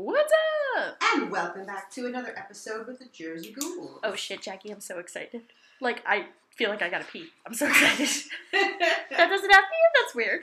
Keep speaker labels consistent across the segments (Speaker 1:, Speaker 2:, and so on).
Speaker 1: What's up?
Speaker 2: and welcome back to another episode with the Jersey Ghouls.
Speaker 1: Oh shit, Jackie, I'm so excited. Like, I feel like I gotta pee. I'm so excited. that doesn't have me, that's weird.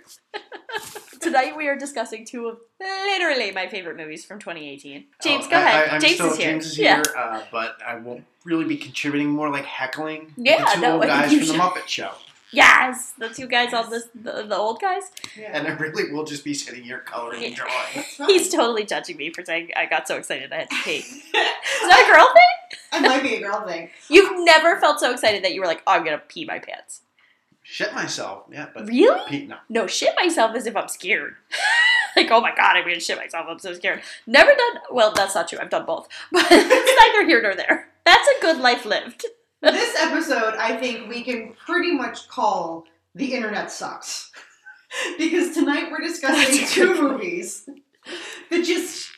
Speaker 1: Tonight we are discussing two of literally my favorite movies from 2018. James,
Speaker 3: Oh,
Speaker 1: go
Speaker 3: I-
Speaker 1: ahead.
Speaker 3: I, am
Speaker 1: James
Speaker 3: still,
Speaker 1: is here.
Speaker 3: James is
Speaker 1: yeah.
Speaker 3: here, uh, but I won't really be contributing more like heckling.
Speaker 1: Yeah,
Speaker 3: the two
Speaker 1: no,
Speaker 3: old guys from the. Muppet Show.
Speaker 1: Yes, the two guys on this, the, the old guys. Yeah.
Speaker 3: And I really will just be sitting here coloring and drawing.
Speaker 1: He's totally judging me for saying I got so excited I had to pee. Is that a girl thing?
Speaker 2: It might be a girl thing.
Speaker 1: You've never felt so excited that you were like, oh, I'm gonna pee my pants.
Speaker 3: Shit myself, yeah, but
Speaker 1: Really?
Speaker 3: Pete, no.
Speaker 1: No, shit myself as if I'm scared. like, oh my god, I'm gonna shit myself. I'm so scared. Never done. Well, that's not true. I've done both, but it's neither here nor there. That's a good life lived.
Speaker 2: This episode, I think we can pretty much call the internet sucks. because tonight we're discussing two movies that just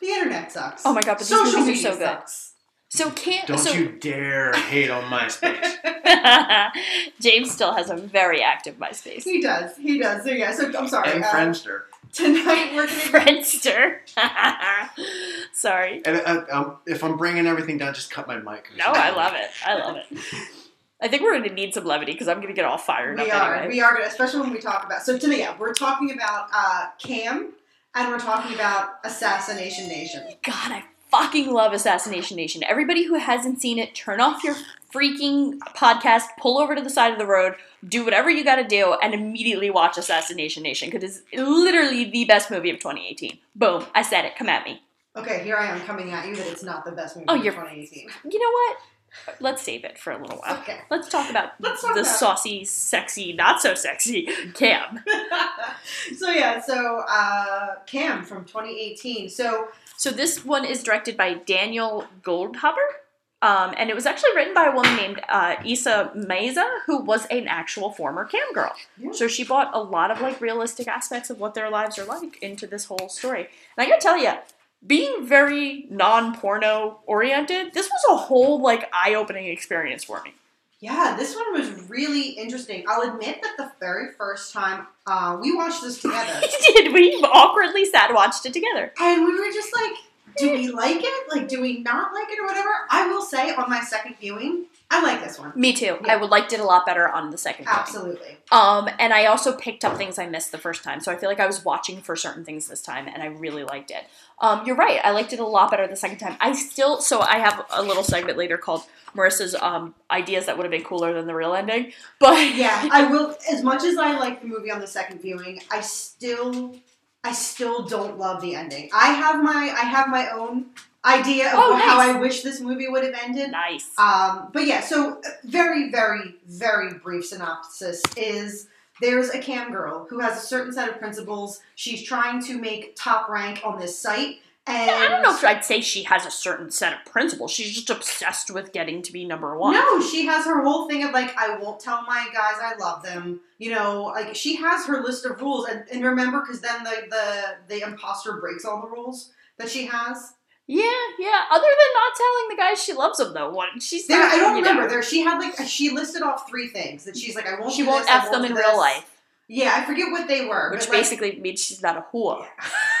Speaker 2: the internet sucks.
Speaker 1: Oh my God, but these
Speaker 2: Social
Speaker 1: movies are
Speaker 2: media
Speaker 1: so good.
Speaker 2: sucks.
Speaker 1: So can't.
Speaker 3: Don't
Speaker 1: so,
Speaker 3: you dare hate on MySpace.
Speaker 1: James still has a very active MySpace.
Speaker 2: He does. He does. So yeah. So I'm sorry.
Speaker 3: and
Speaker 2: uh,
Speaker 3: Friendster.
Speaker 2: Tonight we're gonna
Speaker 1: Friendster. Sorry.
Speaker 3: And uh, um, if I'm bringing everything down, just cut my mic.
Speaker 1: No, I love it. I love it. I think we're going to need some levity because I'm going to get all fired
Speaker 2: We
Speaker 1: up
Speaker 2: are.
Speaker 1: anyway.
Speaker 2: We are, gonna- especially when we talk about. So tonight, yeah, we're talking about uh, Cam, and we're talking about Assassination Nation.
Speaker 1: God, I fucking love Assassination Nation. Everybody who hasn't seen it, turn off your freaking podcast, pull over to the side of the road, do whatever you gotta do, and immediately watch Assassination Nation because it's literally the best movie of 2018. Boom, I said it. Come at me.
Speaker 2: Okay, here I am coming at you that it's not the best movie
Speaker 1: Oh,
Speaker 2: of
Speaker 1: you're-
Speaker 2: 2018.
Speaker 1: You know what? Let's save it for a little while.
Speaker 2: Okay.
Speaker 1: Let's talk about
Speaker 2: Let's talk
Speaker 1: the
Speaker 2: about-
Speaker 1: saucy, sexy, not so sexy Cam.
Speaker 2: so yeah, so uh, Cam from 2018. So
Speaker 1: So this one is directed by Daniel Goldhaber. Um, and it was actually written by a woman named uh, Isa Mazzei, who was an actual former cam girl.
Speaker 2: Yeah.
Speaker 1: So she brought a lot of like realistic aspects of what their lives are like into this whole story. And I gotta tell you, being very non-porno oriented, this was a whole like eye-opening experience for me.
Speaker 2: Yeah, this one was really interesting. I'll admit that the very first time uh, we watched this together,
Speaker 1: Did we awkwardly sat watched it together?
Speaker 2: and we were just like, do we like it? Like, do we not like it or whatever? I will say on my second viewing, I like this one.
Speaker 1: Me too.
Speaker 2: Yeah.
Speaker 1: I would liked it a lot better on the second. viewing.
Speaker 2: Absolutely.
Speaker 1: Um, and I also picked up things I missed the first time, so I feel like I was watching for certain things this time, and I really liked it. Um, you're right, I liked it a lot better the second time. I still, so I have a little segment later called Marissa's um, ideas that would have been cooler than the real ending, but
Speaker 2: Yeah, I will. As much as I like the movie on the second viewing, I still, I still don't love the ending. I have my, I have my own idea of
Speaker 1: Oh,
Speaker 2: how. I wish this movie would have ended.
Speaker 1: nice.
Speaker 2: Um, but yeah, so uh, very, very, very brief synopsis is there's a cam girl who has a certain set of principles. She's trying to make top rank on this site. And
Speaker 1: I don't know if I'd say she has a certain set of principles. She's just obsessed with getting to be number one.
Speaker 2: No, she has her whole thing of like, I won't tell my guys I love them. You know, like she has her list of rules, and, and remember, because then the, the the imposter breaks all the rules that she has.
Speaker 1: Yeah, yeah. Other than not telling the guys she loves them, though, what she's
Speaker 2: There,
Speaker 1: not,
Speaker 2: I don't
Speaker 1: you know,
Speaker 2: remember. There, she had like she listed off three things that she's like, I won't.
Speaker 1: She won't
Speaker 2: this,
Speaker 1: f them
Speaker 2: won't
Speaker 1: in
Speaker 2: do
Speaker 1: real life,
Speaker 2: Yeah, I forget what they were,
Speaker 1: which
Speaker 2: but, like-
Speaker 1: basically means she's not a whore.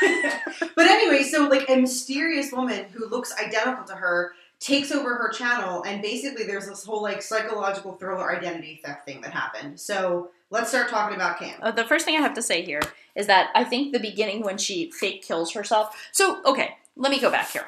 Speaker 2: but anyway, so like a mysterious woman who looks identical to her takes over her channel, and basically there's this whole like psychological thriller identity theft thing that happened. So let's start talking about Cam.
Speaker 1: Uh, the first thing I have to say here is that I think the beginning when she fake kills herself. So, okay, let me go back here.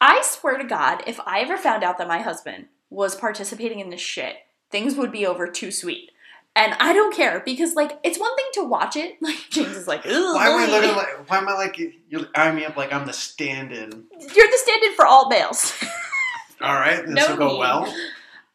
Speaker 1: I swear to God, if I ever found out that my husband was participating in this shit, things would be over too sweet. And I don't care because, like, it's one thing to watch it. Like James is like,
Speaker 3: Why am I looking like? Why am I like? You're eyeing me up like I'm the stand-in.
Speaker 1: You're the stand-in for all males.
Speaker 3: All right, this
Speaker 1: No
Speaker 3: will go
Speaker 1: need.
Speaker 3: well.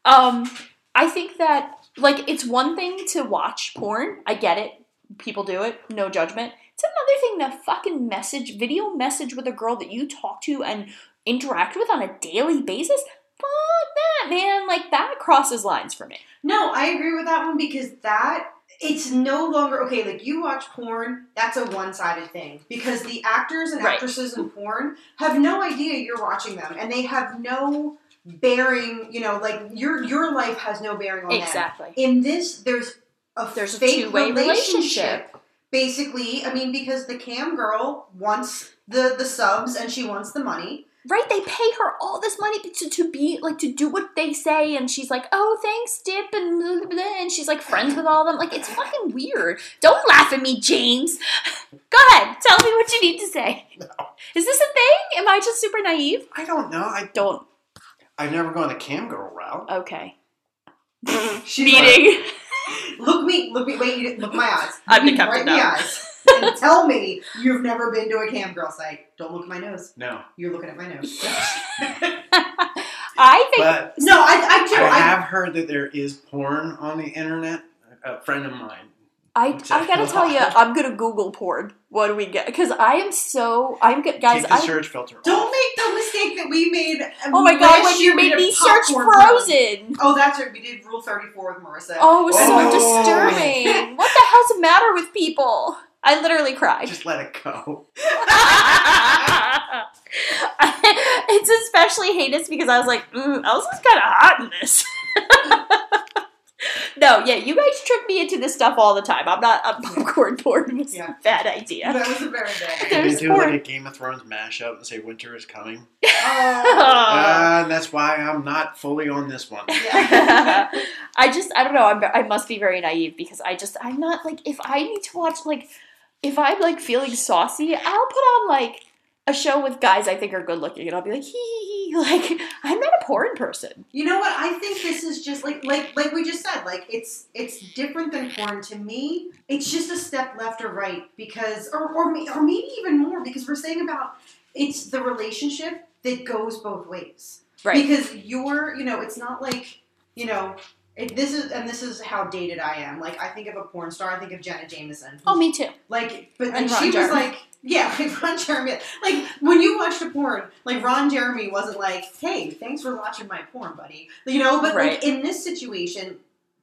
Speaker 1: Um, I think that like it's one thing to watch porn. I get it. People do it. No judgment. It's another thing to fucking message, video message with a girl that you talk to and interact with on a daily basis. Fuck that, man. Like that crosses lines for me.
Speaker 2: No, I agree with that one because that it's no longer okay. Like you watch porn, that's a one-sided thing because the actors and
Speaker 1: Right.
Speaker 2: actresses in porn have no idea you're watching them, and they have no bearing. You know, like your your life has no bearing on them.
Speaker 1: Exactly.
Speaker 2: In this, there's a
Speaker 1: There's a two-way
Speaker 2: relationship.
Speaker 1: relationship.
Speaker 2: Basically, I mean, because the cam girl wants the the subs and she wants the money.
Speaker 1: Right, they pay her all this money to, to be like to do what they say, and she's like, "Oh, thanks, Dip," and blah, blah, blah, and she's like friends with all of them. Like it's fucking weird. Don't laugh at me, James. Go ahead, tell me what you need to say. Is this a thing? Am I just super naive?
Speaker 3: I don't know. I
Speaker 1: Don't.
Speaker 3: I've never gone the cam girl route.
Speaker 1: Okay.
Speaker 2: She's
Speaker 1: Meeting.
Speaker 2: Look me, look me, wait, you didn't- look my eyes.
Speaker 1: I'm the captain
Speaker 2: right
Speaker 1: now.
Speaker 2: Eyes. And tell me you've never been to a cam girl site. Don't look at my nose.
Speaker 3: No,
Speaker 2: You're looking at my nose.
Speaker 1: I think
Speaker 3: but
Speaker 2: no, I, I do.
Speaker 3: I
Speaker 2: I,
Speaker 3: have heard that there is porn on the internet. A friend of mine.
Speaker 1: I, I gotta tell you, I'm gonna Google porn. What do we get? Because I am so I'm good, guys.
Speaker 3: Take the
Speaker 1: I
Speaker 3: search filter
Speaker 2: don't
Speaker 3: off.
Speaker 2: make the mistake that we made.
Speaker 1: Uh, oh my god,
Speaker 2: last
Speaker 1: when
Speaker 2: year
Speaker 1: you
Speaker 2: we
Speaker 1: made
Speaker 2: did
Speaker 1: me search
Speaker 2: popcorn.
Speaker 1: Frozen.
Speaker 2: Oh, that's right. We did Rule 34 with Marissa.
Speaker 1: Oh, it was
Speaker 3: Oh.
Speaker 1: so disturbing. what the hell's the matter with people? I literally cried.
Speaker 3: Just let it go.
Speaker 1: it's especially heinous because I was like, mm, Elsa's kind of hot in this. no, yeah, you guys trick me into this stuff all the time. I'm not. I'm popcorn porn was
Speaker 2: Yeah.
Speaker 1: a bad idea.
Speaker 2: That was a very bad
Speaker 3: Did
Speaker 1: There's
Speaker 3: they do
Speaker 1: porn.
Speaker 3: like a Game of Thrones mashup and say winter is coming?
Speaker 2: Oh.
Speaker 3: Uh, and that's why I'm not fully on this one.
Speaker 2: Yeah.
Speaker 1: I just I don't know. I'm, I must be very naive because I just I'm not like if I need to watch like if I'm like feeling saucy, I'll put on like a show with guys I think are good looking, and I'll be like hee hee hee. Like I'm not a porn person.
Speaker 2: You know what? I think this is just like like like we just said. Like it's it's different than porn to me. It's just a step left or right because, or or, or maybe even more because we're saying about it's the relationship that goes both ways.
Speaker 1: Right.
Speaker 2: Because you're, you know, it's not like you know. It, this is and this is how dated I am. Like I think of a porn star, I think of Jenna Jameson.
Speaker 1: Oh, me too.
Speaker 2: Like, but
Speaker 1: And
Speaker 2: she was like, yeah, like Ron Jeremy. Like when you watched a porn, like Ron Jeremy wasn't like, hey, thanks for watching my porn, buddy. You know, but
Speaker 1: Right.
Speaker 2: like in this situation,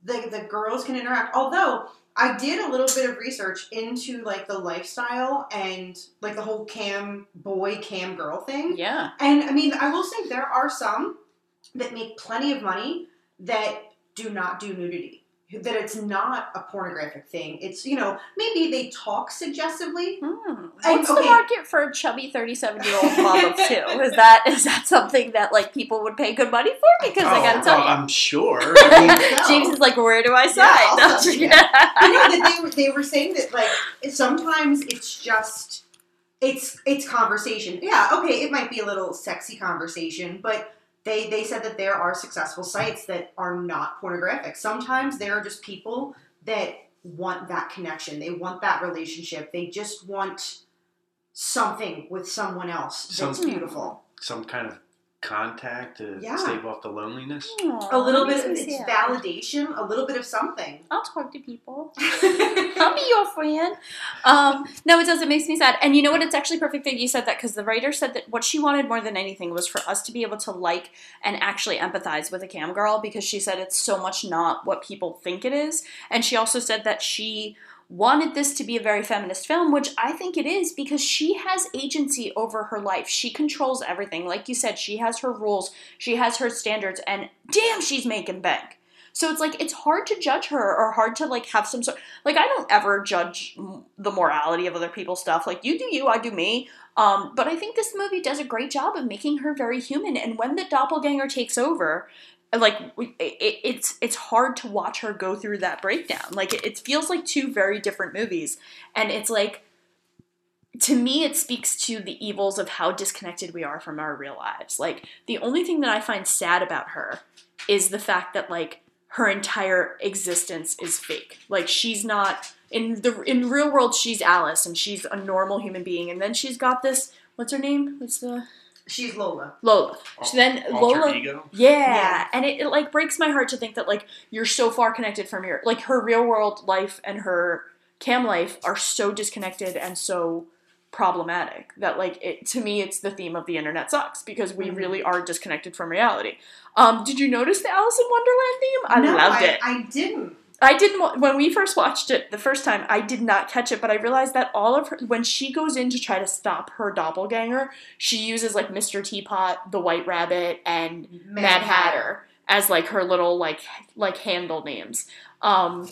Speaker 2: the the girls can interact. Although I did a little bit of research into like the lifestyle and like the whole cam boy cam girl thing.
Speaker 1: Yeah.
Speaker 2: And I mean, I will say there are some that make plenty of money that do not do nudity. That it's not a pornographic thing. It's you know maybe they talk suggestively.
Speaker 1: Hmm.
Speaker 2: I-
Speaker 1: What's the market for a chubby 37 year old mom of two? Is that is that something that like people would pay good money for? Because I gotta
Speaker 3: Oh,
Speaker 1: tell
Speaker 3: well,
Speaker 1: you,
Speaker 3: I'm sure. I mean,
Speaker 2: No.
Speaker 1: James is like, where do I sign?
Speaker 2: Yeah, I'll
Speaker 1: No,
Speaker 2: sign,
Speaker 1: just-
Speaker 2: I know that they were, they were saying that like sometimes it's just it's it's conversation. Yeah, okay, it might be a little sexy conversation, but they they said that there are successful sites that are not pornographic. Sometimes there are just people that want that connection. They want that relationship. They just want something with someone else that's
Speaker 3: Some-
Speaker 2: beautiful.
Speaker 3: some kind of contact to
Speaker 2: Yeah.
Speaker 3: stave off the loneliness.
Speaker 1: Aw,
Speaker 2: A little bit of it's validation, a little bit of something.
Speaker 1: I'll talk to people. I'll be your friend. Um, no, it does. It makes me sad. And you know what? It's actually perfect that you said that because the writer said that what she wanted more than anything was for us to be able to like and actually empathize with a cam girl because she said it's so much not what people think it is. And she also said that she wanted this to be a very feminist film, which I think it is because she has agency over her life. She controls everything. Like you said, she has her rules, she has her standards, and damn, she's making bank. So it's like it's hard to judge her or hard to like have some sort like I don't ever judge the morality of other people's stuff. Like you do you, I do me. Um, but I think this movie does a great job of making her very human. And when the doppelganger takes over, like it, it's it's hard to watch her go through that breakdown. Like it, it feels like two very different movies, and it's like to me it speaks to the evils of how disconnected we are from our real lives. Like the only thing that I find sad about her is the fact that like her entire existence is fake. Like she's not in the in real world she's Alice and she's a normal human being and then she's got this what's her name? What's the
Speaker 2: She's Lola.
Speaker 1: Lola. So then
Speaker 3: Alter
Speaker 1: Lola
Speaker 3: ego?
Speaker 1: yeah,
Speaker 2: Yeah.
Speaker 1: and it, it like breaks my heart to think that like you're so far connected from your like her real world life and her cam life are so disconnected and so problematic that like it to me it's the theme of the internet sucks because we
Speaker 2: Mhm.
Speaker 1: really are disconnected from reality. Um, did you notice the Alice in Wonderland theme? I
Speaker 2: no,
Speaker 1: loved
Speaker 2: I,
Speaker 1: it.
Speaker 2: I didn't.
Speaker 1: I didn't when we first watched it the first time. I did not catch it, but I realized that all of her when she goes in to try to stop her doppelganger, she uses like Mr. Teapot, the White Rabbit, and Mad, Hatter as like her little like like handle names. Um,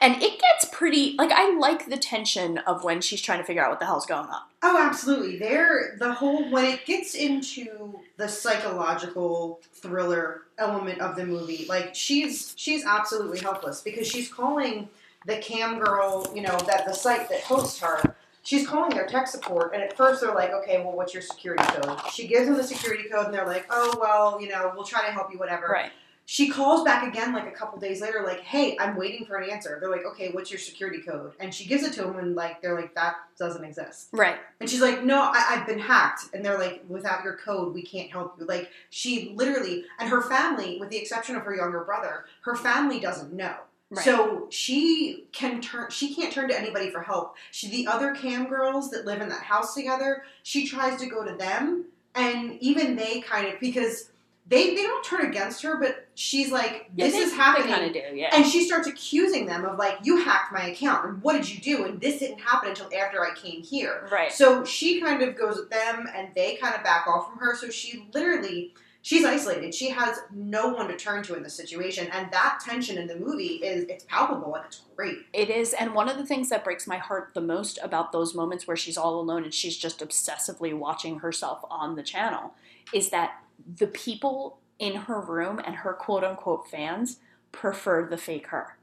Speaker 1: and it gets pretty like I like the tension of when she's trying to figure out what the hell's going on.
Speaker 2: Oh, absolutely. There, the whole when it gets into the psychological thriller element of the movie, like she's she's absolutely helpless because she's calling the cam girl, you know, that the site that hosts her. She's calling their tech support, and at first they're like, "Okay, well, what's your security code?" She gives them the security code, and they're like, "Oh, well, you know, we'll try to help you, whatever."
Speaker 1: Right.
Speaker 2: She calls back again like a couple days later, like, "Hey, I'm waiting for an answer." They're like, "Okay, what's your security code?" And she gives it to them, and like, they're like, "That doesn't exist."
Speaker 1: Right.
Speaker 2: And she's like, "No, I, I've been hacked." And they're like, "Without your code, we can't help you." Like, she literally, and her family, with the exception of her younger brother, her family doesn't know.
Speaker 1: Right.
Speaker 2: So she can turn. She can't turn to anybody for help. She, the other cam girls that live in that house together, she tries to go to them, and even they kind of because they they don't turn against her, but she's like,
Speaker 1: Yeah,
Speaker 2: "This
Speaker 1: they-
Speaker 2: is happening."
Speaker 1: kinda do, yeah.
Speaker 2: And she starts accusing them of like, "You hacked my account, and what did you do?" And this didn't happen until after I came here.
Speaker 1: Right.
Speaker 2: So she kind of goes with them, and they kind of back off from her. So she literally, she's isolated. She has no one to turn to in this situation, and that tension in the movie is it's palpable and it's great.
Speaker 1: It is, and one of the things that breaks my heart the most about those moments where she's all alone and she's just obsessively watching herself on the channel is that the people in her room and her quote unquote fans prefer the fake her.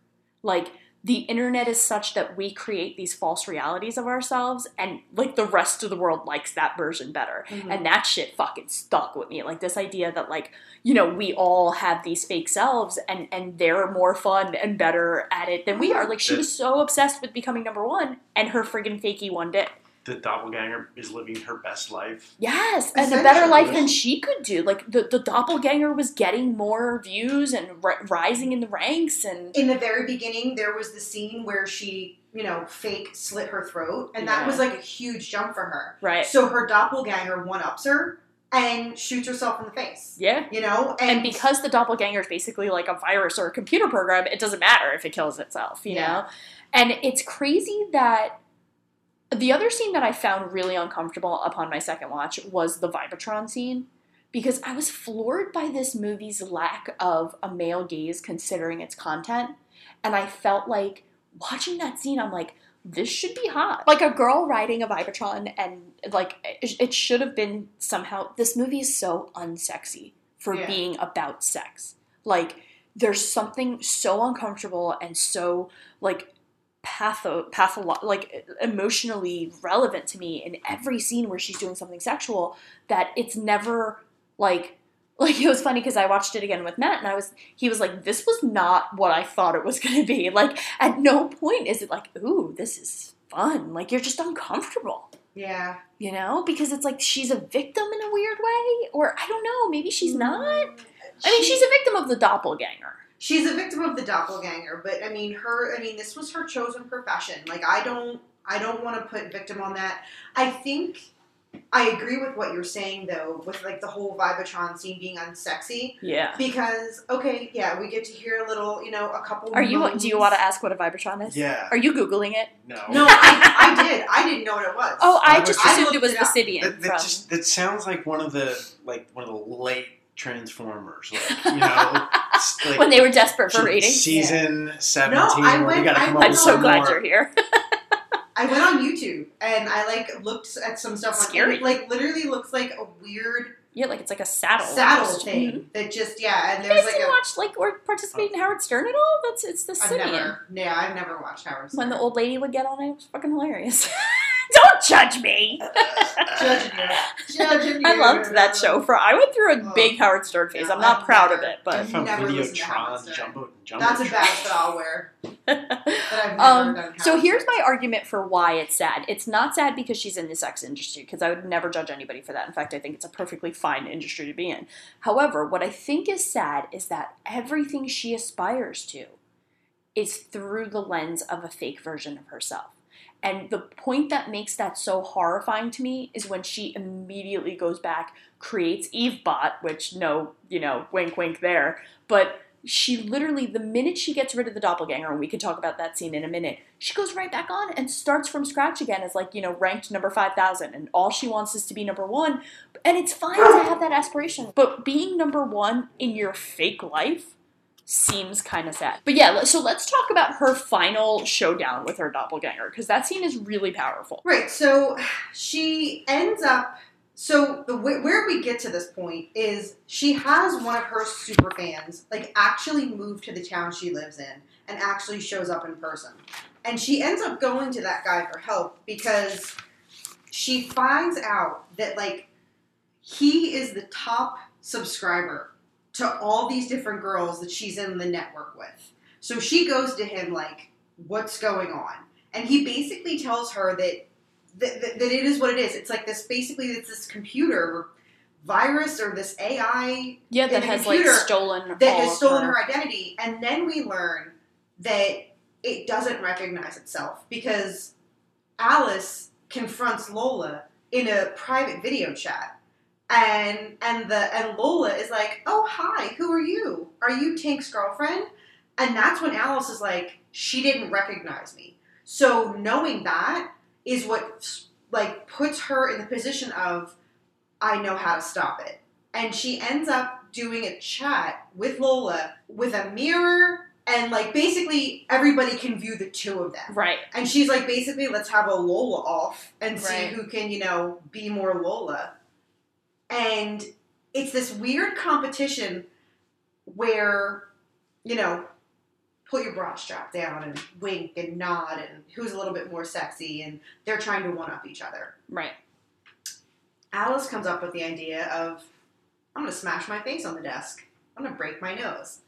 Speaker 1: Like, the internet is such that we create these false realities of ourselves, and like the rest of the world likes that version better.
Speaker 2: Mhm.
Speaker 1: And that shit fucking stuck with me. Like, this idea that, like, you know, we all have these fake selves and and they're more fun and better at it than we are. Like she was so obsessed with becoming number one and her friggin' fakey one did.
Speaker 3: The doppelganger is living her best life.
Speaker 1: Yes, and a better life than she could do. Like the, the doppelganger was getting more views and ri- rising in the ranks and
Speaker 2: In the very beginning, there was the scene where she, you know, fake slit her throat, and that was like a huge jump for her.
Speaker 1: Right.
Speaker 2: So her doppelganger one ups her and shoots herself in the face.
Speaker 1: yeah.
Speaker 2: You know,
Speaker 1: And, because the doppelganger is basically like a virus or a computer program, it doesn't matter if it kills itself, you
Speaker 2: Yeah.
Speaker 1: know? And it's crazy that the other scene that I found really uncomfortable upon my second watch was the Vibatron scene. Because I was floored by this movie's lack of a male gaze considering its content. And I felt like watching that scene, I'm like, this should be hot. Like a girl riding a Vibatron, and like it, should have been somehow. This movie is so unsexy for
Speaker 2: Yeah.
Speaker 1: being about sex. Like there's something so uncomfortable and so like patho patholo- like emotionally relevant to me in every scene where she's doing something sexual that it's never like like it was funny because I watched it again with Matt and I was he was like this was not what I thought it was going to be. Like at no point is it like ooh this is fun. Like you're just uncomfortable.
Speaker 2: Yeah,
Speaker 1: you know? Because it's like she's a victim in a weird way? Or I don't know maybe she's mm. not? I mean she's a victim of the doppelganger
Speaker 2: she's a victim of the doppelganger but i mean her i mean this was her chosen profession like i don't i don't want to put victim on that i think i agree with what you're saying though with like the whole vibatron scene being unsexy
Speaker 1: yeah
Speaker 2: because okay yeah we get to hear a little you know a couple
Speaker 1: Are you? Do you want to ask what a Vibratron is?
Speaker 3: Yeah.
Speaker 1: Are you googling it?
Speaker 3: No.
Speaker 2: no I, I did i didn't know what it was
Speaker 1: Oh, I
Speaker 3: I
Speaker 1: just assumed
Speaker 2: I
Speaker 1: it was
Speaker 2: looked it up.
Speaker 1: Basidian
Speaker 3: That, that
Speaker 1: from.
Speaker 3: just that sounds like one of the like one of the late Transformers, like you know, it's like
Speaker 1: when they were desperate for
Speaker 3: se-
Speaker 1: ratings.
Speaker 3: Season seventeen.
Speaker 2: I went,
Speaker 3: gotta come
Speaker 2: I
Speaker 3: went
Speaker 1: I'm so glad
Speaker 3: more.
Speaker 1: you're here.
Speaker 2: i went on youtube and i like looked at some stuff on
Speaker 1: Scary.
Speaker 2: it like literally looks like a weird
Speaker 1: yeah, like it's like a saddle.
Speaker 2: saddle
Speaker 1: almost.
Speaker 2: thing
Speaker 1: Mhm.
Speaker 2: that just yeah and
Speaker 1: You
Speaker 2: there's
Speaker 1: guys
Speaker 2: like
Speaker 1: didn't
Speaker 2: a
Speaker 1: watch like or participate in Howard Stern at all? That's it's the
Speaker 2: I've never, yeah, I've never watched Howard. Stern.
Speaker 1: When the old lady would get on it, it was fucking hilarious. Don't judge me.
Speaker 2: Judging you. Judging
Speaker 1: I loved that show. For I went through a
Speaker 2: Oh.
Speaker 1: big Howard Stern phase.
Speaker 2: Yeah,
Speaker 1: I'm not
Speaker 2: I've
Speaker 1: proud of it, but
Speaker 3: I found
Speaker 2: never listened to Howard
Speaker 3: Videotron
Speaker 2: Stern.
Speaker 3: Jumbo Jumbo.
Speaker 2: That's a badge that I'll wear. That I've never
Speaker 1: Um,
Speaker 2: done
Speaker 1: so
Speaker 2: Howard
Speaker 1: here's my argument for why it's sad. It's not sad because she's in the sex industry, because I would never judge anybody for that. In fact, I think it's a perfectly fine industry to be in. However, what I think is sad is that everything she aspires to is through the lens of a fake version of herself. And the point that makes that so horrifying to me is when she immediately goes back, creates EveBot, which no, you know, wink wink there, but she literally, the minute she gets rid of the doppelganger, and we can talk about that scene in a minute, she goes right back on and starts from scratch again as like, you know, ranked number 5,000. And all she wants is to be number one. And it's fine to have that aspiration. But being number one in your fake life seems kind of sad. But yeah, so let's talk about her final showdown with her doppelganger, because that scene is really powerful.
Speaker 2: Right. So she ends up. So the wh- where we get to this point is she has one of her super fans like actually move to the town she lives in and actually shows up in person, and she ends up going to that guy for help because she finds out that like he is the top subscriber to all these different girls that she's in the network with. So she goes to him like, "What's going on?" And he basically tells her that that, that, that it is what it is. It's like this basically it's this computer virus or this AI
Speaker 1: Yeah, that has like stolen
Speaker 2: that has stolen
Speaker 1: her.
Speaker 2: her identity. And then we learn that it doesn't recognize itself because Alice confronts Lola in a private video chat. And and the and Lola is like, "Oh hi, who are you? Are you Tank's girlfriend?" And that's when Alice is like, "She didn't recognize me." So knowing that is what like puts her in the position of, "I know how to stop it." And she ends up doing a chat with Lola with a mirror and like basically everybody can view the two of them.
Speaker 1: Right.
Speaker 2: And she's like, basically, let's have a Lola off and see
Speaker 1: Right.
Speaker 2: who can, you know, be more Lola. And it's this weird competition where, you know, put your bra strap down and wink and nod and who's a little bit more sexy and they're trying to one up each other.
Speaker 1: Right.
Speaker 2: Alice comes up with the idea of, I'm going to smash my face on the desk. I'm going to break my nose.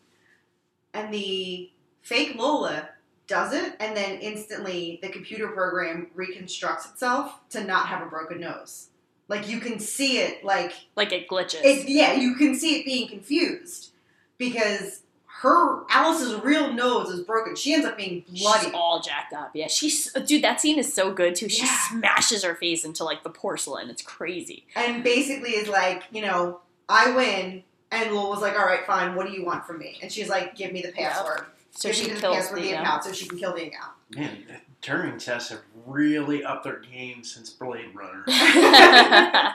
Speaker 2: And the fake Lola does it, and then instantly the computer program reconstructs itself to not have a broken nose. Like you can see it, like
Speaker 1: Like it glitches.
Speaker 2: it, yeah, you can see it being confused because her Alice's real nose is broken. She ends up being bloody.
Speaker 1: She's all jacked up. Yeah, she's dude. That scene is so good too. She
Speaker 2: Yeah.
Speaker 1: smashes her face into like the porcelain. It's crazy.
Speaker 2: and basically is like, you know, I win. And Lola's like, all right, fine. What do you want from me? And she's like, give me the password.
Speaker 1: So
Speaker 2: give
Speaker 1: she
Speaker 2: me the
Speaker 1: kills
Speaker 2: password
Speaker 1: the,
Speaker 2: the account so she can kill the account.
Speaker 3: Man, the Turing tests have really upped their game since Blade Runner.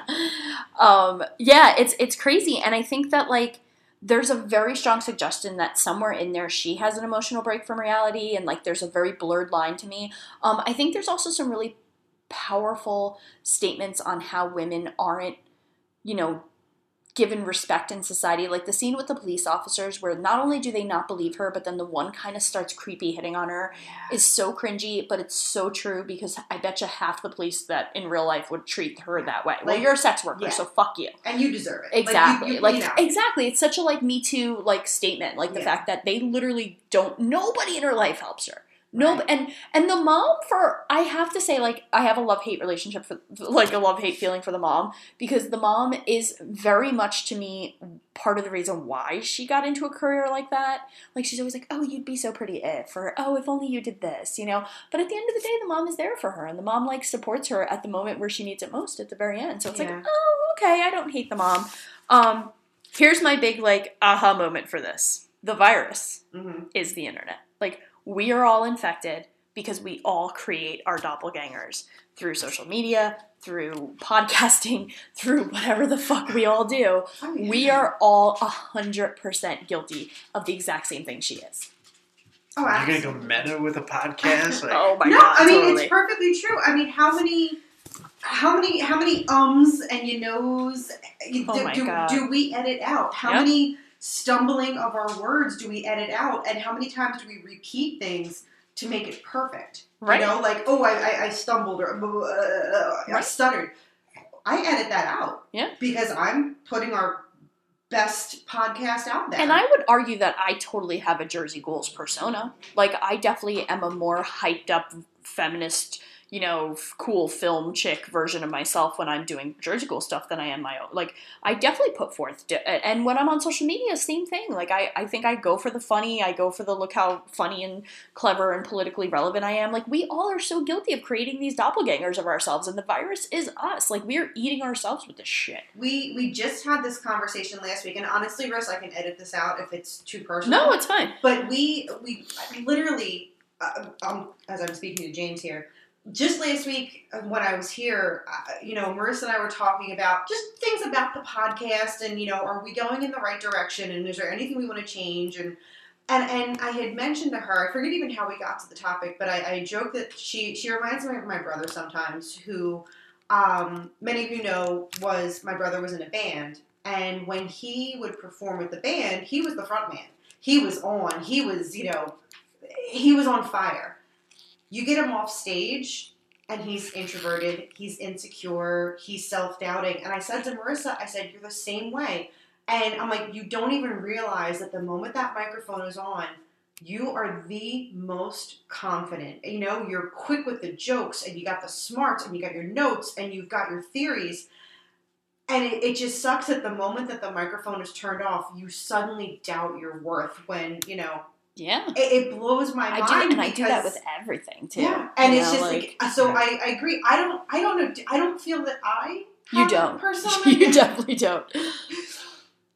Speaker 1: um, yeah, it's it's crazy, and I think that like there's a very strong suggestion that somewhere in there she has an emotional break from reality, and like there's a very blurred line to me. Um, I think there's also some really powerful statements on how women aren't, you know, given respect in society. Like the scene with the police officers, where not only do they not believe her, but then the one kind of starts creepy hitting on her is so cringy, but it's so true because I bet you half the police that in real life would treat her that way. well, you're a sex worker,
Speaker 2: yeah.
Speaker 1: so fuck you.
Speaker 2: And you deserve it.
Speaker 1: Exactly. Like,
Speaker 2: you, you know.
Speaker 1: exactly. It's such a like Me Too like statement. Like the
Speaker 2: Yeah.
Speaker 1: fact that they literally don't. Nobody in her life helps her. No,
Speaker 2: Right.
Speaker 1: and and the mom for I have to say like I have a love hate relationship for like a love hate feeling for the mom because the mom is very much to me part of the reason why she got into a career like that. Like she's always like, oh, you'd be so pretty if, or oh, if only you did this, you know. But at the end of the day, the mom is there for her, and the mom like supports her at the moment where she needs it most at the very end. So it's
Speaker 2: Yeah.
Speaker 1: like, oh, okay, I don't hate the mom. Um, here's my big like aha moment for this: the virus
Speaker 2: Mhm.
Speaker 1: is the internet. Like we are all infected because we all create our doppelgangers through social media, through podcasting, through whatever the fuck we all do.
Speaker 2: Oh, yeah.
Speaker 1: We are all a hundred percent guilty of the exact same thing she is.
Speaker 2: Oh,
Speaker 3: You're gonna go meta with a podcast? Like,
Speaker 1: Oh my
Speaker 2: no,
Speaker 1: god!
Speaker 2: I mean
Speaker 1: totally.
Speaker 2: it's perfectly true. I mean, how many, how many, how many ums and you knows oh do,
Speaker 1: Oh my
Speaker 2: do, do we edit out? How
Speaker 1: Yep.
Speaker 2: many stumbling of our words do we edit out? And how many times do we repeat things to make it perfect.
Speaker 1: Right.
Speaker 2: You know, like oh, I, I, I stumbled or uh, I stuttered. I edit that out.
Speaker 1: Yeah.
Speaker 2: Because I'm putting our best podcast out there.
Speaker 1: And I would argue that I totally have a Jersey Ghouls persona. Like, I definitely am a more hyped up feminist, you know, f- cool film chick version of myself when I'm doing Jersey Ghoul stuff than I am my own. Like, I definitely put forth. di- and when I'm on social media, same thing. Like, I, I think I go for the funny. I go for the look how funny and clever and politically relevant I am. Like, we all are so guilty of creating these doppelgangers of ourselves, and the virus is us. Like, we are eating ourselves with this shit.
Speaker 2: we we just had this conversation last week, and honestly, Russ, I can edit this out if it's too personal.
Speaker 1: No, it's fine.
Speaker 2: But we we literally, uh, um, as I'm speaking to James here, just last week uh, when I was here, uh, you know, Marissa and I were talking about just things about the podcast, and you know, are we going in the right direction, and is there anything we want to change, and. And, and I had mentioned to her, I forget even how we got to the topic, but I, I joked that she she reminds me of my brother sometimes, who um, many of you know was my brother was in a band, and when he would perform with the band, he was the front man. He was on. He was you know, he was on fire. You get him off stage, and he's introverted. He's insecure. He's self doubting. And I said to Marissa, I said, "You're the same way." And I'm like, you don't even realize that the moment that microphone is on, you are the most confident. You know, you're quick with the jokes and you got the smarts and you got your notes and you've got your theories. And it, it just sucks that the moment that the microphone is turned off, you suddenly doubt your worth when, you know,
Speaker 1: Yeah.
Speaker 2: it, it blows my
Speaker 1: I
Speaker 2: mind.
Speaker 1: do, and I do that with everything too.
Speaker 2: yeah, and
Speaker 1: You
Speaker 2: it's
Speaker 1: know,
Speaker 2: just like, uh, so I, I agree. I don't I don't know. I don't feel that I
Speaker 1: you
Speaker 2: have a
Speaker 1: don't.
Speaker 2: persona.
Speaker 1: you definitely don't.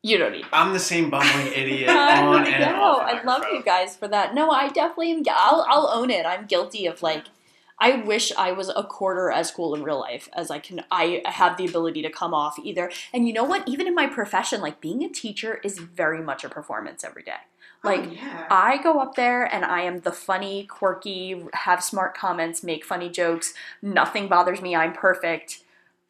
Speaker 1: You don't need.
Speaker 3: I'm the same bumbling idiot
Speaker 1: I
Speaker 3: on
Speaker 1: know.
Speaker 3: and off.
Speaker 1: I love you guys for that. No, I definitely am. I'll, I'll own it. I'm guilty of like. I wish I was a quarter as cool in real life as I can. I have the ability to come off either. And you know what? Even in my profession, like being a teacher is very much a performance every day. Like
Speaker 2: oh, yeah.
Speaker 1: I go up there and I am the funny, quirky, have smart comments, make funny jokes. Nothing bothers me. I'm perfect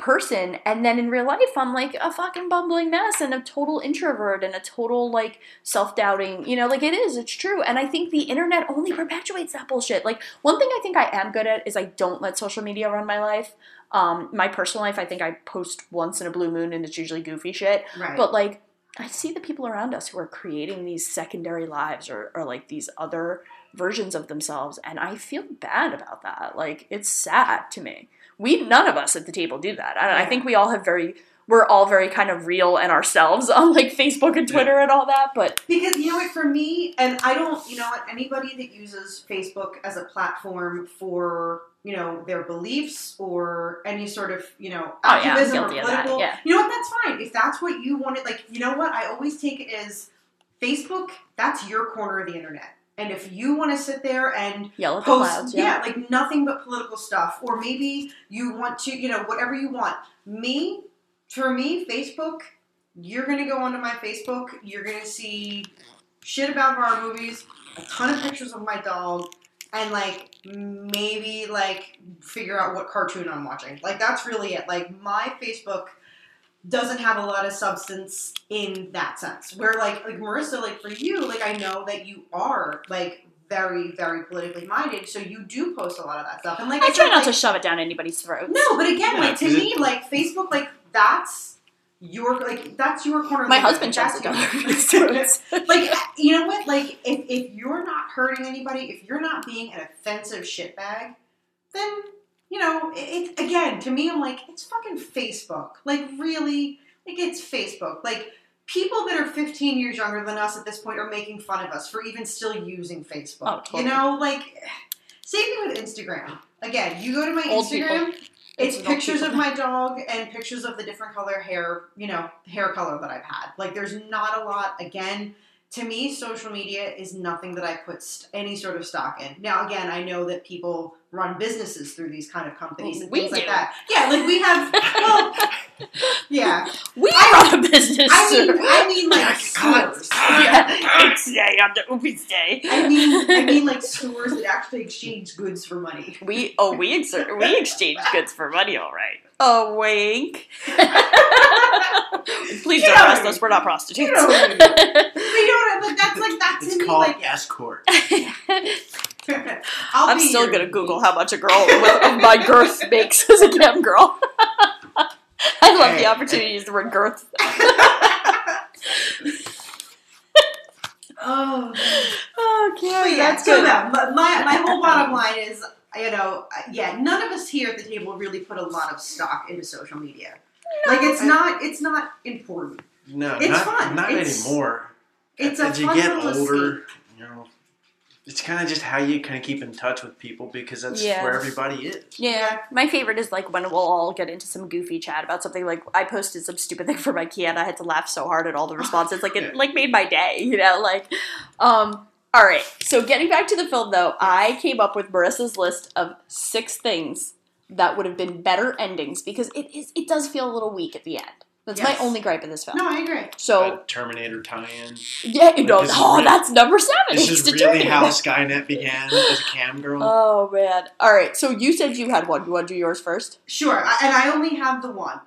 Speaker 1: person. And then in real life, I'm like a fucking bumbling mess and a total introvert and a total like self doubting. You know, like it is, it's true. And I think the internet only perpetuates that bullshit. Like one thing I think I am good at is I don't let social media run my life. Um, my personal life, I think I post once in a blue moon and it's usually goofy shit.
Speaker 2: right.
Speaker 1: But like, I see the people around us who are creating these secondary lives or, or like these other versions of themselves, and I feel bad about that. Like, it's sad to me. We none of us at the table do that. I, I think we all have very, we're all very kind of real and ourselves on like Facebook and Twitter and all that. But
Speaker 2: Because you know what, for me, and I don't, you know what, anybody that uses Facebook as a platform for, you know, their beliefs or any sort of, you know,
Speaker 1: Oh, yeah,
Speaker 2: activism or political,
Speaker 1: yeah.
Speaker 2: you know what, that's fine. If that's what you wanted, like, you know what, I always take it as Facebook, that's your corner of the internet. And if you want to sit there and
Speaker 1: yell at the
Speaker 2: post,
Speaker 1: clouds.
Speaker 2: yeah.
Speaker 1: Yeah.
Speaker 2: like nothing but political stuff, or maybe you want to, you know, whatever you want. Me, for me, Facebook, you're gonna go onto my Facebook, you're gonna see shit about horror movies, a ton of pictures of my dog, and like maybe like figure out what cartoon I'm watching. Like that's really it. Like my Facebook doesn't have a lot of substance in that sense. Where like like Marissa, like for you, like I know that you are like very very politically minded, so you do post a lot of that stuff. And like
Speaker 1: I
Speaker 2: I,
Speaker 1: try
Speaker 2: said,
Speaker 1: not
Speaker 2: like,
Speaker 1: to shove it down anybody's throat.
Speaker 2: no, but again,
Speaker 3: Yeah,
Speaker 2: like to me,
Speaker 3: it-
Speaker 2: like Facebook, like that's your like that's your corner.
Speaker 1: My
Speaker 2: the
Speaker 1: husband
Speaker 2: internet.
Speaker 1: shoves it down
Speaker 2: That's
Speaker 1: everybody's
Speaker 2: your-
Speaker 1: throats.
Speaker 2: like you know what? Like if, if you're not hurting anybody, if you're not being an offensive shitbag, then you know it, it. Again, to me, I'm like it's fucking Facebook. Like really, like it's Facebook. Like people that are 15 years younger than us at this point are making fun of us for even still using Facebook.
Speaker 1: Oh, totally.
Speaker 2: You know, like same thing with Instagram. Again, you go to my
Speaker 1: Old
Speaker 2: Instagram.
Speaker 1: people.
Speaker 2: It's
Speaker 1: It's
Speaker 2: pictures of my dog and pictures of the different color hair, you know, hair color that I've had. Like, there's not a lot. Again, to me, social media is nothing that I put st- any sort of stock in. Now, again, I know that people run businesses through these kind of companies and
Speaker 1: We
Speaker 2: things like
Speaker 1: do.
Speaker 2: that. Yeah, like we have. Well, yeah.
Speaker 1: We
Speaker 2: I-
Speaker 1: run a business.
Speaker 2: I mean,
Speaker 1: sir.
Speaker 2: I mean, like stores.
Speaker 1: yeah, it's day on the Ubi's day.
Speaker 2: I mean, I mean, like stores that actually exchange goods for money.
Speaker 1: We oh we ex- we exchange goods for money, all right. A wink. Please
Speaker 2: You
Speaker 1: don't
Speaker 2: know
Speaker 1: arrest us. We're not
Speaker 2: You
Speaker 1: prostitutes.
Speaker 2: know what I mean? But you know what? I- Like that's like that to
Speaker 3: It's
Speaker 2: me.
Speaker 3: called
Speaker 2: Like
Speaker 3: escort.
Speaker 2: I'll
Speaker 1: I'm still
Speaker 2: your
Speaker 1: gonna Google how much a girl with, of my girth makes as a cam girl. I love the opportunity to use the word girth.
Speaker 2: Oh,
Speaker 1: Oh,
Speaker 2: But yeah,
Speaker 1: that's
Speaker 2: so
Speaker 1: good.
Speaker 2: no, my, my my whole bottom line is, you know, yeah, none of us here at the table really put a lot of stock into social media. Like it's not, it's not important.
Speaker 3: No,
Speaker 2: It's
Speaker 3: not,
Speaker 2: fun.
Speaker 3: not
Speaker 2: It's-
Speaker 3: anymore.
Speaker 2: It's a
Speaker 3: As you
Speaker 2: fun
Speaker 3: get
Speaker 2: little
Speaker 3: older, you know, it's kind of just how you kind of keep in touch with people because that's
Speaker 1: Yeah.
Speaker 3: where everybody is.
Speaker 1: Yeah, my favorite is like when we'll all get into some goofy chat about something. Like I posted some stupid thing for my key, and I had to laugh so hard at all the responses. Like it
Speaker 3: Yeah.
Speaker 1: like made my day, you know. Like, um, all right. So getting back to the film, though, I came up with Marissa's list of six things that would have been better endings because it is it does feel a little weak at the end. That's
Speaker 2: Yes.
Speaker 1: my only gripe in this film.
Speaker 2: No, I agree.
Speaker 1: So
Speaker 3: A Terminator tie-in.
Speaker 1: yeah, you know, oh,
Speaker 3: re-
Speaker 1: that's number seven.
Speaker 3: This
Speaker 1: It's
Speaker 3: is really how Skynet began as a cam girl.
Speaker 1: Oh man! All right, so you said you had one. You want to do yours first?
Speaker 2: Sure, and I only have the one.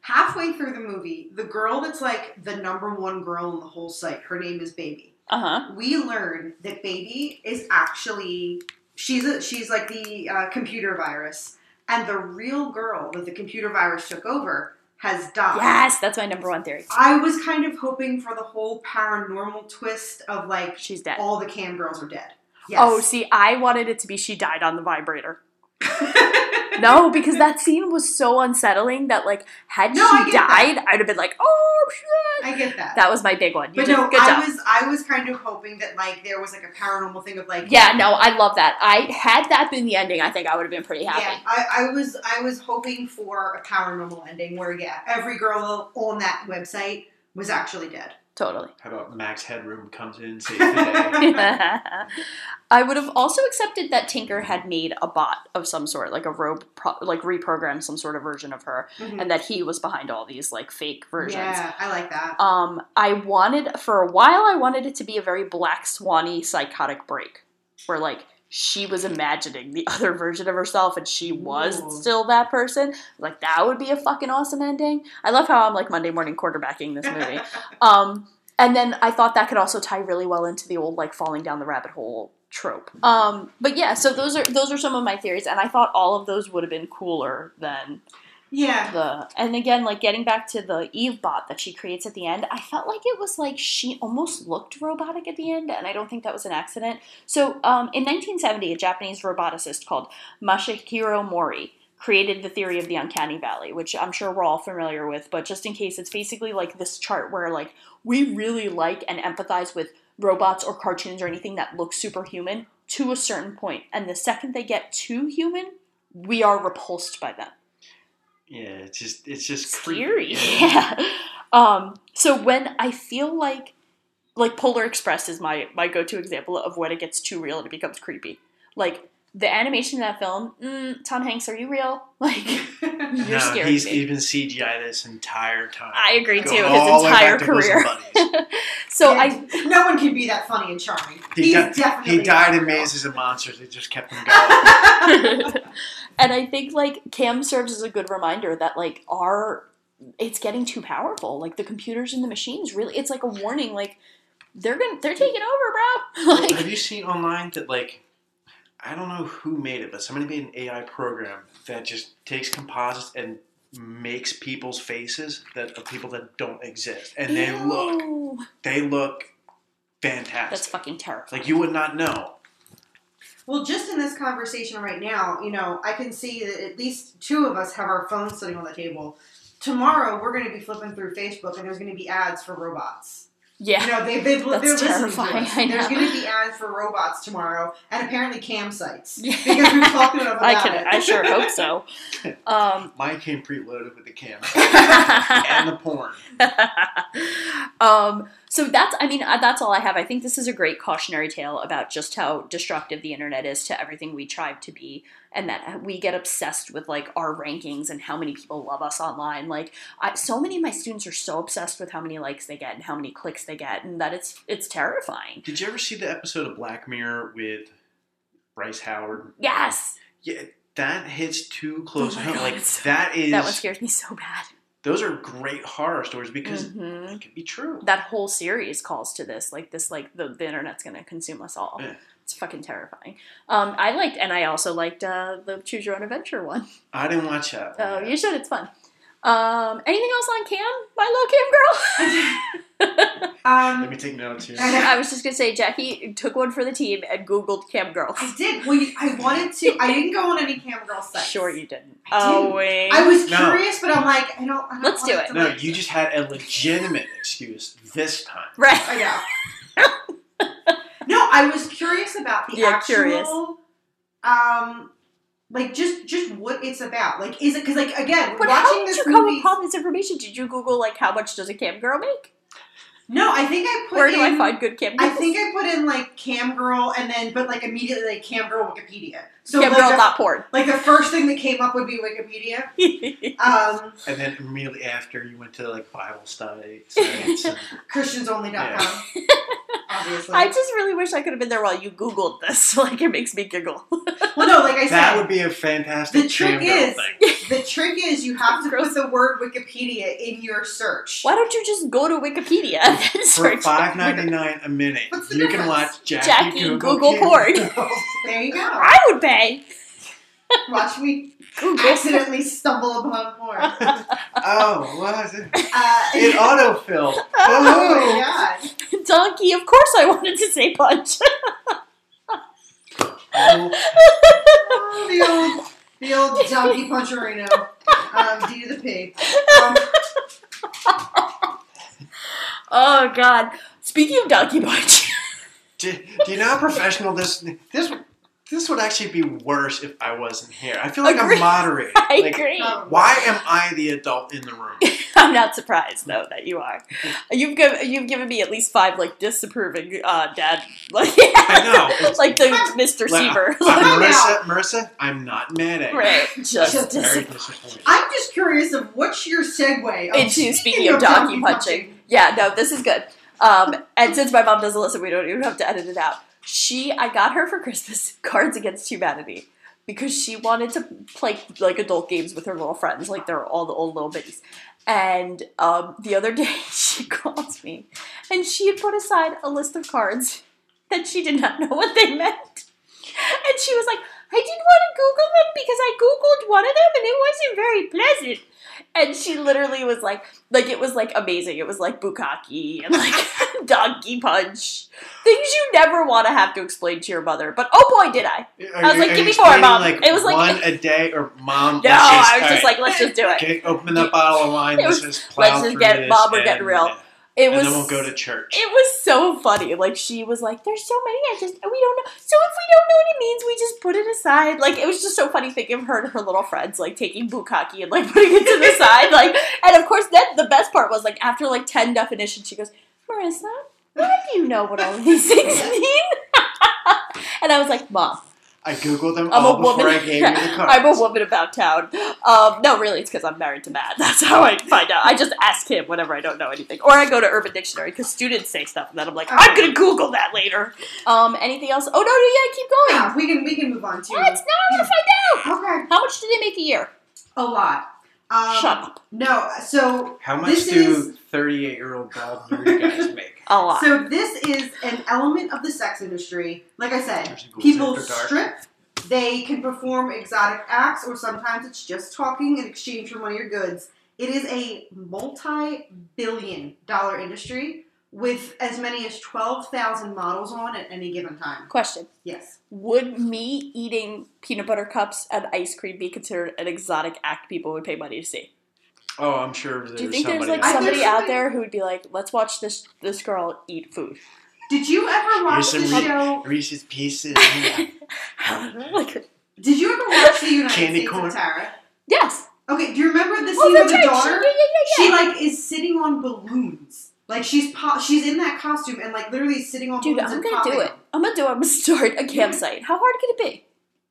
Speaker 2: Halfway through the movie, the girl that's like the number one girl in the whole site, her name is Baby.
Speaker 1: Uh huh.
Speaker 2: We learn that Baby is actually she's a, she's like the uh, computer virus, and the real girl that the computer virus took over has died.
Speaker 1: Yes, that's my number one theory.
Speaker 2: I was kind of hoping for the whole paranormal twist of like
Speaker 1: She's dead.
Speaker 2: all the cam girls are dead. Oh, yes.
Speaker 1: Oh, see, I wanted it to be she died on the vibrator. No, because that scene was so unsettling that like had
Speaker 2: No,
Speaker 1: she
Speaker 2: get that.
Speaker 1: died, I'd have been like, oh shit.
Speaker 2: I get that.
Speaker 1: That was my big one. You
Speaker 2: but
Speaker 1: did
Speaker 2: no, I
Speaker 1: job.
Speaker 2: was I was kind of hoping that like there was like a paranormal thing of like
Speaker 1: yeah, no, I love that. I had that been the ending, I think I would have been pretty happy.
Speaker 2: Yeah, I, I was I was hoping for a paranormal ending where yeah, every girl on that website was actually dead.
Speaker 1: Totally.
Speaker 3: How about Max Headroom comes in, saves the day?
Speaker 1: I would have also accepted that Tinker had made a bot of some sort, like a robe, pro- like reprogrammed some sort of version of her,
Speaker 2: Mhm.
Speaker 1: and that he was behind all these like fake versions.
Speaker 2: Yeah, I like that.
Speaker 1: Um, I wanted for a while. I wanted it to be a very Black Swanny psychotic break, where like she was imagining the other version of herself, and she was
Speaker 2: Ooh.
Speaker 1: still that person. Like that would be a fucking awesome ending. I love how I'm like Monday morning quarterbacking this movie. um, and then I thought that could also tie really well into the old like falling down the rabbit hole trope. Um, but yeah, so those are those are some of my theories, and I thought all of those would have been cooler than
Speaker 2: yeah,
Speaker 1: the and again like getting back to the eve bot that she creates at the end i felt like it was like she almost looked robotic at the end and i don't think that was an accident. So um, in 1970 a japanese roboticist called masahiro mori created the theory of the uncanny valley which i'm sure we're all familiar with but just in case it's basically like this chart where like we really like and empathize with robots or cartoons or anything that looks superhuman to a certain point and the second they get too human we are repulsed by them
Speaker 3: Yeah, it's just it's just
Speaker 1: scary.
Speaker 3: creepy.
Speaker 1: Yeah. Um, so when I feel like like Polar Express is my my go to example of when it gets too real and it becomes creepy. Like the animation in that film, mm, Tom Hanks, are you real? Like you're
Speaker 3: no,
Speaker 1: scaring
Speaker 3: he's
Speaker 1: me.
Speaker 3: he's been CGI this entire time.
Speaker 1: I agree
Speaker 3: Go
Speaker 1: too. His
Speaker 3: all the way
Speaker 1: entire
Speaker 3: back to Bosom
Speaker 1: career. So
Speaker 2: Yeah,
Speaker 1: I
Speaker 2: no one can be that funny and charming.
Speaker 3: He,
Speaker 2: He's
Speaker 3: di-
Speaker 2: definitely
Speaker 3: he died in
Speaker 2: real.
Speaker 3: Mazes and Monsters. It just kept him going.
Speaker 1: And I think like Cam serves as a good reminder that like our it's getting too powerful. Like the computers and the machines really it's like a warning like they're gonna they're taking over, bro. like
Speaker 3: Have you seen online that like I don't know who made it, but somebody made an AI program that just takes composites and makes people's faces that of people that don't exist, and they look they look fantastic.
Speaker 1: That's fucking terrifying.
Speaker 3: like you would not know.
Speaker 2: Well, just in this conversation right now, you know, I can see that at least two of us have our phones sitting on the table. Tomorrow, we're going to be flipping through Facebook, and there's going to be ads for robots.
Speaker 1: yeah.
Speaker 2: You know, they, they've, they're
Speaker 1: That's
Speaker 2: listening to us.
Speaker 1: I
Speaker 2: There's going to be ads for robots tomorrow, and apparently campsites.
Speaker 1: Yeah.
Speaker 2: Because we've talked enough about
Speaker 1: I can.
Speaker 2: it.
Speaker 1: I sure hope so. Um,
Speaker 3: Mine came preloaded with the camera and the porn.
Speaker 1: um, so that's. I mean, uh, that's all I have. I think this is a great cautionary tale about just how destructive the internet is to everything we try to be, and that we get obsessed with like our rankings and how many people love us online. Like, I, so many of my students are so obsessed with how many likes they get and how many clicks they get, and that it's it's terrifying.
Speaker 3: Did you ever see the episode of Black Mirror with Bryce Howard?
Speaker 1: Yes,
Speaker 3: Yeah, that hits too close
Speaker 1: Oh my
Speaker 3: home.
Speaker 1: God,
Speaker 3: Like that is
Speaker 1: that one scares me so bad.
Speaker 3: Those are great horror stories because
Speaker 1: Mhm.
Speaker 3: it can be true.
Speaker 1: That whole series calls to this, like this, like the, the internet's gonna consume us all.
Speaker 3: Yeah.
Speaker 1: It's fucking terrifying. Um, I liked, and I also liked uh, the Choose Your Own Adventure one.
Speaker 3: I didn't watch that.
Speaker 1: Oh,
Speaker 3: one.
Speaker 1: you should. It's fun. Um, anything else on Cam? My little Cam girl.
Speaker 2: Um,
Speaker 3: Let me take notes here.
Speaker 1: I was just gonna say, Jackie took one for the team and Googled Cam girl.
Speaker 2: I did. Well, you- I wanted to. I didn't go on any cam girl sites.
Speaker 1: Sure, you didn't.
Speaker 2: I
Speaker 1: oh
Speaker 2: didn't.
Speaker 1: wait.
Speaker 2: I was
Speaker 3: No.
Speaker 2: curious, but I'm like, I don't. I don't
Speaker 1: Let's do it.
Speaker 3: No, you just had a legitimate excuse this time.
Speaker 1: right.
Speaker 2: I know. no, I was curious about the
Speaker 1: Yeah,
Speaker 2: actual,
Speaker 1: curious.
Speaker 2: um, like just just what it's about. Like, is it because like again,
Speaker 1: But how
Speaker 2: watching
Speaker 1: did
Speaker 2: this
Speaker 1: you come
Speaker 2: movie?
Speaker 1: upon this information? Did you Google like how much does a cam girl make?
Speaker 2: No, I think I put.
Speaker 1: Where
Speaker 2: in,
Speaker 1: do I find good cam Girls?
Speaker 2: I think I put in like cam girl, and then but like immediately like cam girl Wikipedia. So like,
Speaker 1: Camgirl
Speaker 2: the,
Speaker 1: not porn.
Speaker 2: like the first thing that came up would be Wikipedia. Um,
Speaker 3: And then immediately after, you went to like Bible study sites. and-
Speaker 2: Christiansonly.com. Obviously.
Speaker 1: I just really wish I could have been there while you Googled this. Like it makes me giggle.
Speaker 2: well, no, like I said, that
Speaker 3: would be a fantastic
Speaker 2: The trick is-
Speaker 3: thing.
Speaker 2: the trick is you have to put the word Wikipedia in your search.
Speaker 1: Why don't you just go to Wikipedia and then
Speaker 3: For
Speaker 1: search?
Speaker 3: five ninety nine a minute,
Speaker 2: What's the
Speaker 3: you can watch Jackie,
Speaker 1: Jackie
Speaker 3: Google,
Speaker 1: Google
Speaker 3: cam
Speaker 1: porn.
Speaker 2: There you go.
Speaker 1: I would pay.
Speaker 2: Watch me
Speaker 1: Google.
Speaker 2: accidentally stumble upon porn.
Speaker 3: Oh, what is it?
Speaker 2: Uh,
Speaker 3: It autofill.
Speaker 2: oh my god.
Speaker 1: Donkey. Of course, I wanted to say punch.
Speaker 3: Oh,
Speaker 2: Oh, the old, the old donkey puncherino. Um, D to the P. Um,
Speaker 1: oh God. Speaking of donkey punch.
Speaker 3: do, do you know how professional this this would this would actually be worse if I wasn't here. I feel like
Speaker 1: Agree.
Speaker 3: I'm moderating.
Speaker 1: I
Speaker 3: Like,
Speaker 1: agree.
Speaker 3: Why am I the adult in the room?
Speaker 1: I'm not surprised though that you are. You've given you've given me at least five like disapproving uh, dad like
Speaker 3: I know.
Speaker 1: Like the Mr.
Speaker 3: Like,
Speaker 1: Seaver.
Speaker 3: I'm Marissa, Marissa, I'm not mad at you.
Speaker 1: right. Just
Speaker 2: Just
Speaker 3: Very
Speaker 1: dis-
Speaker 3: disappointed.
Speaker 2: I'm just curious of what's your segue
Speaker 1: into speaking of donkey punching. Yeah, no, this is good. Um, and since my mom doesn't listen, we don't even have to edit it out. She, I got her for Christmas Cards Against Humanity because she wanted to play like adult games with her little friends, like they're all the old little bitties. And um, the other day, she called me, and she had put aside a list of cards that she did not know what they meant. And she was like, I didn't want to Google them because I Googled one of them and it wasn't very pleasant. And she literally was like, like it was like amazing. It was like bukkake and like donkey punch. Things you never want to have to explain to your mother. But oh boy, did I.
Speaker 3: Are
Speaker 1: I was
Speaker 3: you-
Speaker 1: like, give me four,
Speaker 3: explaining,
Speaker 1: Mom.
Speaker 3: Like
Speaker 1: It was like-
Speaker 3: one a day, or mom.
Speaker 1: No,
Speaker 3: just-
Speaker 1: I was just
Speaker 3: all
Speaker 1: like, let's just do it.
Speaker 3: Okay, open that bottle of wine.
Speaker 1: It
Speaker 3: Let's
Speaker 1: was-
Speaker 3: just
Speaker 1: let's just get- Mom, we're getting real. It
Speaker 3: and
Speaker 1: was
Speaker 3: then we'll go to church.
Speaker 1: It was so funny. Like she was like, "There's so many. I just we don't know. So if we don't know what it means, we just put it aside." Like it was just so funny thinking of her and her little friends like taking bukkake and like putting it to the side. Like, and of course, then the best part was like after like ten definitions, she goes, "Marissa, why do you know what all of these things mean?" and I was like, "Mom,
Speaker 3: I googled them
Speaker 1: I'm
Speaker 3: all
Speaker 1: a
Speaker 3: before
Speaker 1: woman.
Speaker 3: I gave you the cards.
Speaker 1: I'm a woman about town. Um, no, really, it's because I'm married to Matt. That's how I find out. I just ask him whenever I don't know anything, or I go to Urban Dictionary because students say stuff, and then I'm like, I'm gonna Google that later. Um, anything else? Oh no, no, yeah, keep going.
Speaker 2: Yeah, we can we can move on to
Speaker 1: What? No, I want to find out.
Speaker 2: Okay.
Speaker 1: How much do they make a year?
Speaker 2: a lot. Um,
Speaker 1: Shut up.
Speaker 2: No, so
Speaker 3: How much
Speaker 2: This
Speaker 3: do
Speaker 2: is-
Speaker 3: 38 year old bald bearded guys make?
Speaker 1: A lot.
Speaker 2: so this is an element of the sex industry. Like I said,
Speaker 3: There's a Google
Speaker 2: people strip. They can perform exotic acts, or sometimes it's just talking in exchange for one of your goods. It is a multi-billion dollar industry with as many as twelve thousand models on at any given time.
Speaker 1: Question:
Speaker 2: Yes.
Speaker 1: Would me eating peanut butter cups and ice cream be considered an exotic act people would pay money to see?
Speaker 3: Oh, I'm sure there's
Speaker 1: Do you think there's like
Speaker 3: out
Speaker 1: somebody
Speaker 2: there's
Speaker 1: out there who would be like, "Let's watch this this girl eat food"?
Speaker 2: Did you ever watch
Speaker 3: Here's
Speaker 2: the
Speaker 3: some Re-
Speaker 2: show?
Speaker 3: Reese's Pieces.
Speaker 1: like,
Speaker 2: Did you ever watch the United
Speaker 3: Candy
Speaker 2: States
Speaker 3: corn.
Speaker 2: of Tara?
Speaker 1: yes.
Speaker 2: Okay, do you remember the oh, scene
Speaker 1: Oh,
Speaker 2: with the
Speaker 1: right.
Speaker 2: daughter?
Speaker 1: She, yeah, yeah, yeah, yeah.
Speaker 2: like is sitting on balloons. Like she's po- she's in that costume and like literally sitting on
Speaker 1: Dude, I'm gonna
Speaker 2: popping
Speaker 1: do it. I'm gonna do it. I'm gonna start a campsite. How hard could it be?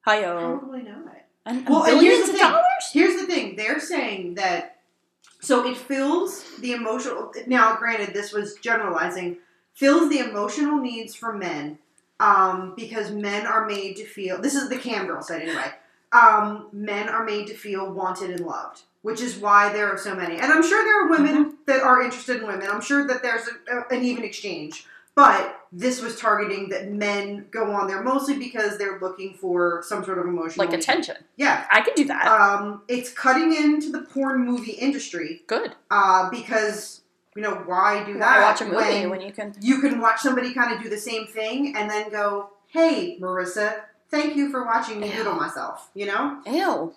Speaker 1: Hiyo.
Speaker 2: Probably not.
Speaker 1: And,
Speaker 2: Well,
Speaker 1: and
Speaker 2: here's the thing.
Speaker 1: dollars?
Speaker 2: Here's the thing. They're saying that so it fills the emotional now granted this was generalizing, fills the emotional needs for men. Um, because men are made to feel this is the cam girl side anyway. Um, men are made to feel wanted and loved. Which is why there are so many. And I'm sure there are women
Speaker 1: Mm-hmm.
Speaker 2: that are interested in women. I'm sure that there's a, a- an even exchange. But this was targeting that men go on there mostly because they're looking for some sort of emotional
Speaker 1: Like attention.
Speaker 2: Yeah.
Speaker 1: I could do that.
Speaker 2: Um, it's cutting into the porn movie industry.
Speaker 1: Good.
Speaker 2: Uh, because you know why do
Speaker 1: Why
Speaker 2: that?
Speaker 1: watch a movie when you can-
Speaker 2: you can watch somebody kind of do the same thing and then go, "Hey, Marissa, thank you for watching me doodle myself." You know.
Speaker 1: Ew.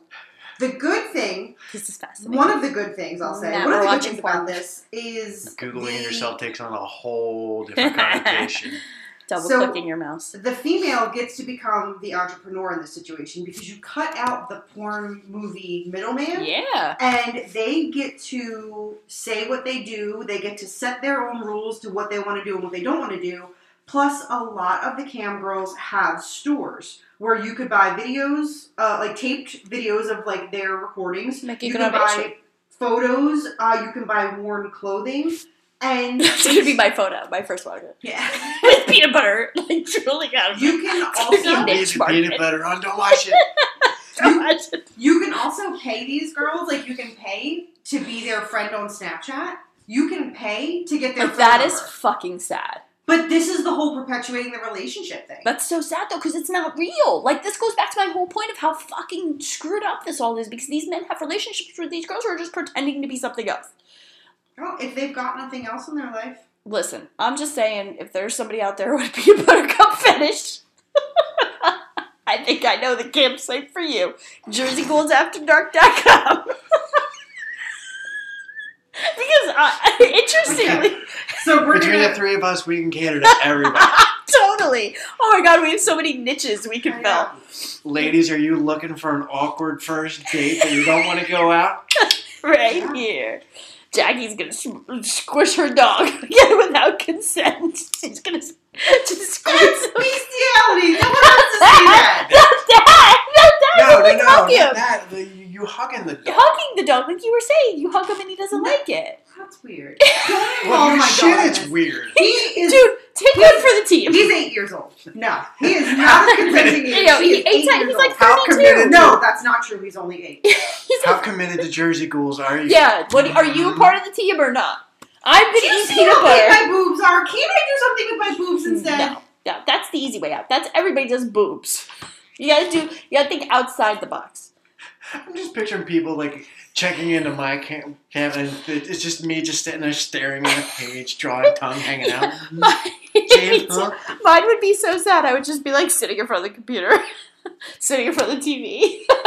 Speaker 2: The good thing,
Speaker 1: This is fascinating.
Speaker 2: one of the good things I'll say,
Speaker 1: Now
Speaker 2: one of
Speaker 1: we're
Speaker 2: the good things
Speaker 1: porn.
Speaker 2: about this is
Speaker 3: Googling
Speaker 2: the,
Speaker 3: yourself takes on a whole different connotation.
Speaker 1: Double
Speaker 2: So-
Speaker 1: clicking your mouse.
Speaker 2: The female gets to become the entrepreneur in this situation because you cut out the porn movie middleman.
Speaker 1: Yeah.
Speaker 2: And they get to say what they do. They get to set their own rules to what they want to do and what they don't want to do. Plus, a lot of the cam girls have stores where you could buy videos, uh, like taped videos of like their recordings.
Speaker 1: Make a
Speaker 2: you can buy
Speaker 1: audition.
Speaker 2: photos. Uh, you can buy worn clothing. And
Speaker 1: That's gonna be my photo, my first one.
Speaker 2: Yeah.
Speaker 1: With peanut butter, like truly got
Speaker 2: You can also
Speaker 1: a niche
Speaker 3: Leave the
Speaker 1: market.
Speaker 3: peanut butter on. Don't watch it.
Speaker 1: Don't watch it.
Speaker 2: You can also pay these girls, like you can pay to be their friend on Snapchat. You can pay to get their
Speaker 1: But
Speaker 2: phone
Speaker 1: that is
Speaker 2: number.
Speaker 1: fucking sad.
Speaker 2: But this is the whole perpetuating the relationship thing.
Speaker 1: That's so sad though, because it's not real. Like this goes back to my whole point of how fucking screwed up this all is. Because these men have relationships with these girls who are just pretending to be something else.
Speaker 2: Well, if they've got nothing else in their life,
Speaker 1: Listen, I'm just saying, if there's somebody out there with a peanut butter cup fetish, I think I know the campsite for you. JerseyGhoulsAfterDark.com. because uh, interestingly,
Speaker 2: so we're
Speaker 3: Between
Speaker 2: gonna,
Speaker 3: the three of us, we can cater to everybody.
Speaker 1: totally. Oh my god, we have so many niches we can fill.
Speaker 3: Ladies, are you looking for an awkward first date that you don't want to go out?
Speaker 1: right here. Jackie's gonna squish her dog again without consent. She's gonna just squish
Speaker 2: That's bestiality. No one wants to see that.
Speaker 1: Not that! Not that!
Speaker 3: No, no, no, not that. The- You, you hugging the
Speaker 1: You're hugging the dog, like you were saying. You hug him and he doesn't like it.
Speaker 2: That's weird. Don't
Speaker 3: Well,
Speaker 2: involve
Speaker 3: your
Speaker 2: my
Speaker 3: shit,
Speaker 2: dog.
Speaker 3: it's weird.
Speaker 2: He is.
Speaker 1: Dude, take one for the team.
Speaker 2: He's eight years old. No, he is not a consenting age.
Speaker 1: You know,
Speaker 2: He
Speaker 1: he-
Speaker 2: is
Speaker 1: he's
Speaker 2: eight
Speaker 1: like-
Speaker 2: years
Speaker 1: he's like
Speaker 2: old. How committed? No, that's not true. He's only eight.
Speaker 3: he's How committed to Jersey Ghouls are you?
Speaker 1: yeah, what, are you a mm-hmm. part of the team or not? I've been
Speaker 2: Do you
Speaker 1: eating
Speaker 2: see
Speaker 1: peanut
Speaker 2: how big
Speaker 1: butter.
Speaker 2: my boobs are? Can't I do something with my boobs instead?
Speaker 1: No, no, that's the easy way out. That's everybody does boobs. You gotta do. You gotta think outside the box.
Speaker 3: I'm just picturing people like checking into my cam, cam and it's just me just sitting there staring at a page, drawing tongue hanging out. James, huh?
Speaker 1: Mine would be so sad. I would just be like sitting in front of the computer, sitting in front of the TV,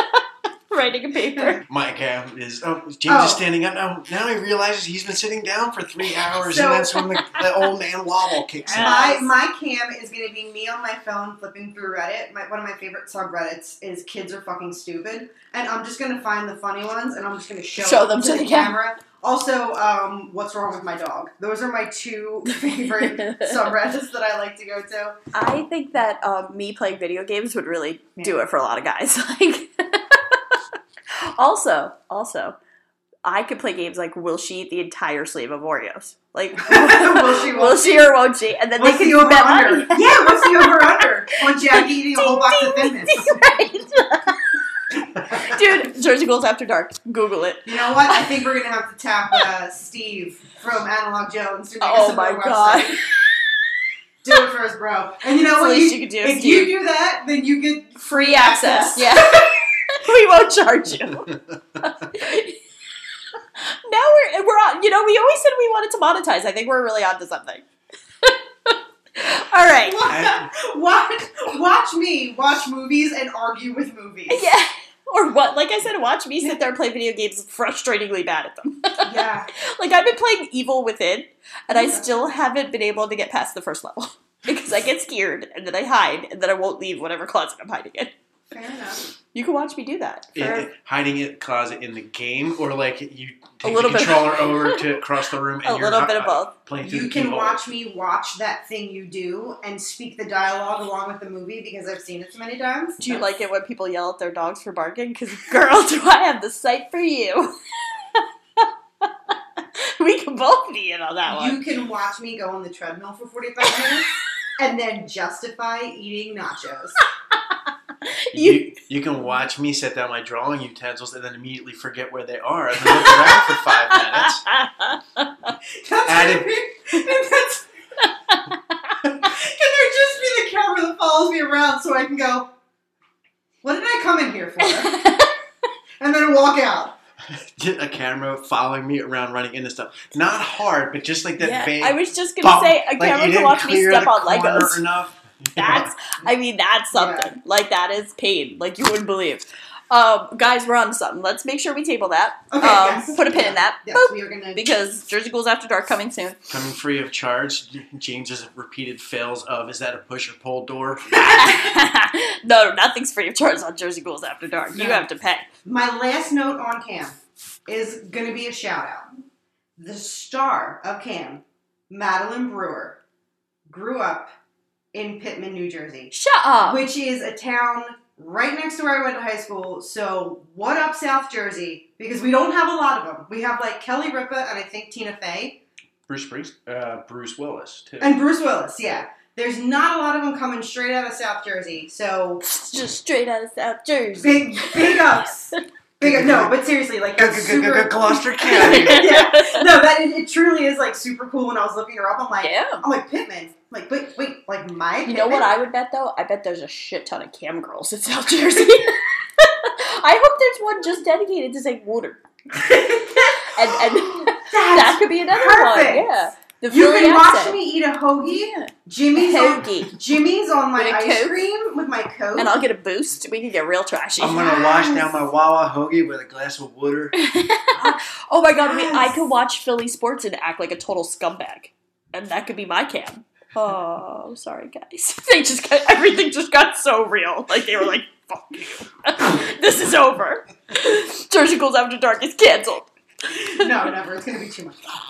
Speaker 1: writing a paper.
Speaker 3: My cam is oh James
Speaker 2: Oh.
Speaker 3: is standing up now. Now he realizes he's been sitting down for three hours,
Speaker 2: So-
Speaker 3: and that's when the, the old man wobble kicks in.
Speaker 2: My my cam is gonna be me on my phone flipping through Reddit. My, one of my favorite subreddits is "Kids are fucking stupid," and I'm just gonna find the funny ones and I'm just gonna show,
Speaker 1: Show them to the
Speaker 2: camera. Also, um, what's wrong with my dog? Those are my two favorite subreddits that I like to go to.
Speaker 1: I think that um, me playing video games would really do it for a lot of guys. Like, also, also, I could play games like Will she eat the entire sleeve of Oreos? Like,
Speaker 2: Will she, won't
Speaker 1: she or won't she? And then
Speaker 2: What's
Speaker 1: they
Speaker 2: the
Speaker 1: can
Speaker 2: over
Speaker 1: bet
Speaker 2: under?
Speaker 1: money.
Speaker 2: yeah, what's the over under on Jackie eating a whole box of Thin Mints?
Speaker 1: Dude, Jersey Ghouls After Dark. Google it.
Speaker 2: You know what? I think we're gonna have to tap uh, Steve from Analog Jones to make
Speaker 1: Oh
Speaker 2: us a
Speaker 1: my
Speaker 2: website.
Speaker 1: god.
Speaker 2: Do it for us, bro. And you know
Speaker 1: the
Speaker 2: what?
Speaker 1: least
Speaker 2: You-
Speaker 1: you could do,
Speaker 2: if
Speaker 1: Steve.
Speaker 2: you do that, then you get
Speaker 1: Free access. Yeah. we won't charge you. now we're we're on. You know, we always said we wanted to monetize. I think we're really onto something. All right.
Speaker 2: watch, watch me watch movies and argue with movies.
Speaker 1: Yeah. Or what? Like I said, watch me sit there and play video games frustratingly bad at them.
Speaker 2: Yeah.
Speaker 1: like I've been playing Evil Within, and I still haven't been able to get past the first level because I get scared and then I hide and then I won't leave whatever closet I'm hiding in.
Speaker 2: Fair enough.
Speaker 1: You can watch me do that.
Speaker 3: In-
Speaker 1: For,
Speaker 3: in- hiding it closet in the game, or like you take
Speaker 1: little
Speaker 3: the
Speaker 1: bit-
Speaker 3: controller over to across the room, and
Speaker 1: A
Speaker 3: you're
Speaker 1: little bit of
Speaker 3: uh,
Speaker 1: both.
Speaker 3: Playing
Speaker 2: You can
Speaker 3: keyboard.
Speaker 2: watch me watch that thing you do and speak the dialogue along with the movie because I've seen it so many times.
Speaker 1: do you like it when people yell at their dogs for barking? Because, girl, do I have the site for you. we can both be in on that one.
Speaker 2: You can watch me go on the treadmill for 45 minutes and then justify eating nachos.
Speaker 3: You, you can watch me set down my drawing utensils and then immediately forget where they are and then look around for five minutes.
Speaker 2: That's
Speaker 3: Added-
Speaker 2: that's Can there just be the camera that follows me around so I can go, what did I come in here for? and then walk out.
Speaker 3: a camera following me around running into stuff. Not hard, but just like that
Speaker 1: Yeah,
Speaker 3: vague.
Speaker 1: I was just gonna
Speaker 3: bump,
Speaker 1: say a camera to watch me step on Legos.
Speaker 3: Enough.
Speaker 1: That's, I mean, that's something. Like that is pain. Like you wouldn't believe. Um, guys, we're on something. Let's make sure we table that.
Speaker 2: Okay,
Speaker 1: um,
Speaker 2: yes.
Speaker 1: Put a pin
Speaker 2: Yeah.
Speaker 1: in that.
Speaker 2: Yes,
Speaker 1: Boop.
Speaker 2: we are gonna.
Speaker 1: Because Jersey Ghouls After Dark coming soon.
Speaker 3: Coming free of charge. James's repeated fails of is that a push or pull door?
Speaker 1: no, nothing's free of charge on Jersey Ghouls After Dark. You have to pay.
Speaker 2: My last note on Cam is gonna be a shout out. The star of Cam, Madeline Brewer, grew up in Pitman, New Jersey.
Speaker 1: Shut up.
Speaker 2: which is a town right next to where I went to high school. So, what up, South Jersey? Because we don't have a lot of them. We have like Kelly Ripa and I think Tina Fey
Speaker 3: Bruce Bruce, uh, Bruce Willis too.
Speaker 2: and Bruce Willis. Yeah, there's not a lot of them coming straight out of South Jersey. So,
Speaker 1: Just straight out of South Jersey.
Speaker 2: big big ups. Big up. No, but seriously, like that's super.
Speaker 3: Gloucester County.
Speaker 2: yeah, no, that it, it truly is like super cool. When I was looking her up, I'm like,
Speaker 1: Yeah.
Speaker 2: I'm like Pitman. Like, wait, wait, like my.
Speaker 1: You know what I would bet though? I bet there's a shit ton of cam girls in South Jersey. I hope there's one just dedicated to St. Water. And and that could be another
Speaker 2: perfect.
Speaker 1: one. Yeah. The
Speaker 2: You
Speaker 1: Philly
Speaker 2: can watch me eat a hoagie.
Speaker 1: Yeah.
Speaker 2: Jimmy's on,
Speaker 1: Hoagie.
Speaker 2: Jimmy's on my
Speaker 1: With a
Speaker 2: ice
Speaker 1: Coke?
Speaker 2: cream with my coke.
Speaker 1: And I'll get a boost. We can get real trashy.
Speaker 3: I'm gonna wash down my Wawa hoagie with a glass of water.
Speaker 1: oh my god, we, I
Speaker 2: Yes.
Speaker 1: could watch Philly sports and act like a total scumbag. And that could be my cam. Oh, sorry guys. They just got everything just got so real. Like they were like, fuck you. this is over. Ghouls After Dark is cancelled.
Speaker 2: no, never. It's gonna be too much.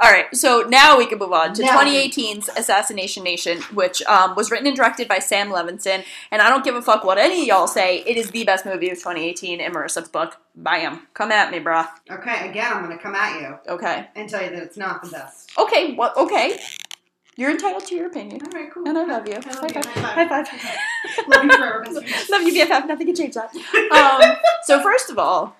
Speaker 1: All right, so now we can move on to
Speaker 2: Now-
Speaker 1: 2018's Assassination Nation, which um, was written and directed by Sam Levinson. And I don't give a fuck what any of y'all say. It is the best movie of 2018 in Marissa's book. Bam. Come at me, brah.
Speaker 2: Okay, again, I'm gonna come at you
Speaker 1: Okay.
Speaker 2: and tell you that it's not the best.
Speaker 1: Okay, what? Okay. You're entitled to your opinion.
Speaker 2: All right, cool.
Speaker 1: And I love you.
Speaker 2: I love
Speaker 1: High
Speaker 2: you.
Speaker 1: five.
Speaker 2: High five. Love you forever.
Speaker 1: Love you, BFF. Nothing can change that. Um, so first of all,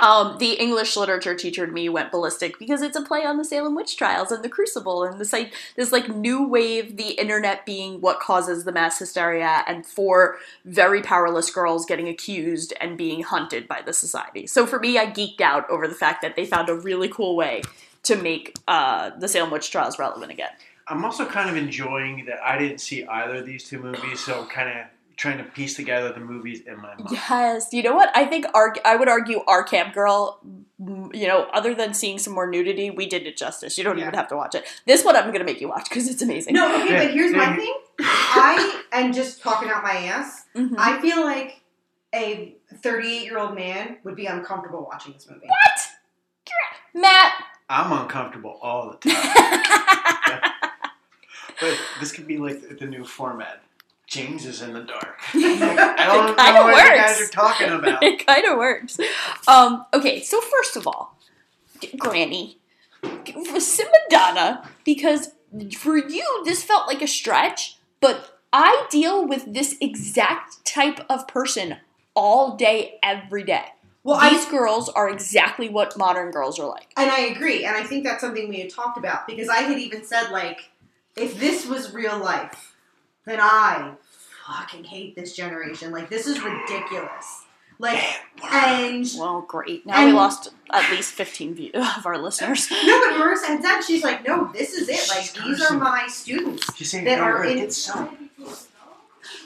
Speaker 1: um, the English literature teacher in me went ballistic because it's a play on the Salem witch trials and the Crucible and this like this like new wave, the internet being what causes the mass hysteria, and four very powerless girls getting accused and being hunted by the society. So for me, I geeked out over the fact that they found a really cool way to make uh, the Salem witch trials relevant again.
Speaker 3: I'm also kind of enjoying that I didn't see either of these two movies, so I'm kind of trying to piece together the movies in my mind.
Speaker 1: Yes, you know what? I think our I would argue our Cam Girl, mm, you know, other than seeing some more nudity, we did it justice. You don't
Speaker 2: Yeah.
Speaker 1: even have to watch it. This one I'm gonna make you watch because it's amazing.
Speaker 2: No, okay, but here's my thing. I and just talking out my ass.
Speaker 1: Mhm.
Speaker 2: I feel like a 38 year old man would be uncomfortable watching this movie.
Speaker 1: What, Matt.
Speaker 3: I'm uncomfortable all the time. But this could be like the, the new format. James is in the dark. I don't know what you
Speaker 1: works.
Speaker 3: guys are talking about.
Speaker 1: it kind of works. Um, okay, so first of all, Granny, Simadonna, because for you this felt like a stretch, but I deal with this exact type of person all day, every day.
Speaker 2: Well,
Speaker 1: These
Speaker 2: I
Speaker 1: girls are exactly what modern girls are like.
Speaker 2: and I agree, and I think that's something we had talked about because I had even said like, if this was real life, then I fucking hate this generation. Like this is ridiculous. Like and
Speaker 1: Well, great. Now we lost at least 15 view- of our listeners.
Speaker 2: no, but Marissa had said she's like, no, this is it. Like
Speaker 3: She's
Speaker 2: these are my students
Speaker 3: She's saying
Speaker 2: that
Speaker 3: no,
Speaker 2: are in.
Speaker 3: it's so.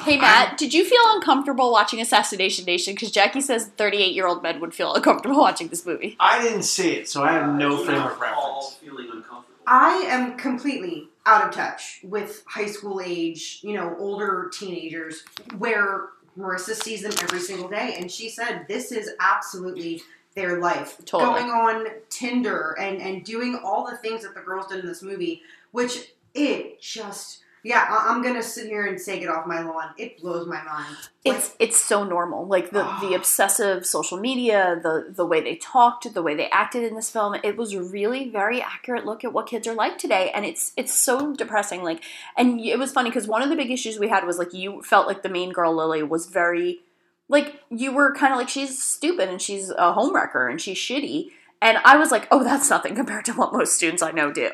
Speaker 1: Hey, Matt, did you feel uncomfortable watching Assassination Nation? Because Jackie says 38 year old men would feel uncomfortable watching this movie.
Speaker 3: I didn't see it, so I have no frame of
Speaker 4: All
Speaker 3: reference.
Speaker 4: feeling uncomfortable.
Speaker 2: I am completely out of touch with high school age, you know, older teenagers where Marissa sees them every single day. And she said this is absolutely their life.
Speaker 1: Totally.
Speaker 2: Going on Tinder and, and doing all the things that the girls did in this movie, which it just Yeah, I- I'm gonna sit here and say get off my lawn. It blows my mind.
Speaker 1: It's it's so normal. Like the
Speaker 2: Ah.
Speaker 1: the obsessive social media, the the way they talked, the way they acted in this film, it was a really very accurate look at what kids are like today, and it's it's so depressing. Like, and it was funny because one of the big issues we had was like you felt like the main girl Lily was very like you were kind of like she's stupid and she's a homewrecker and she's shitty. And I was like, oh, that's nothing compared to what most students I know do.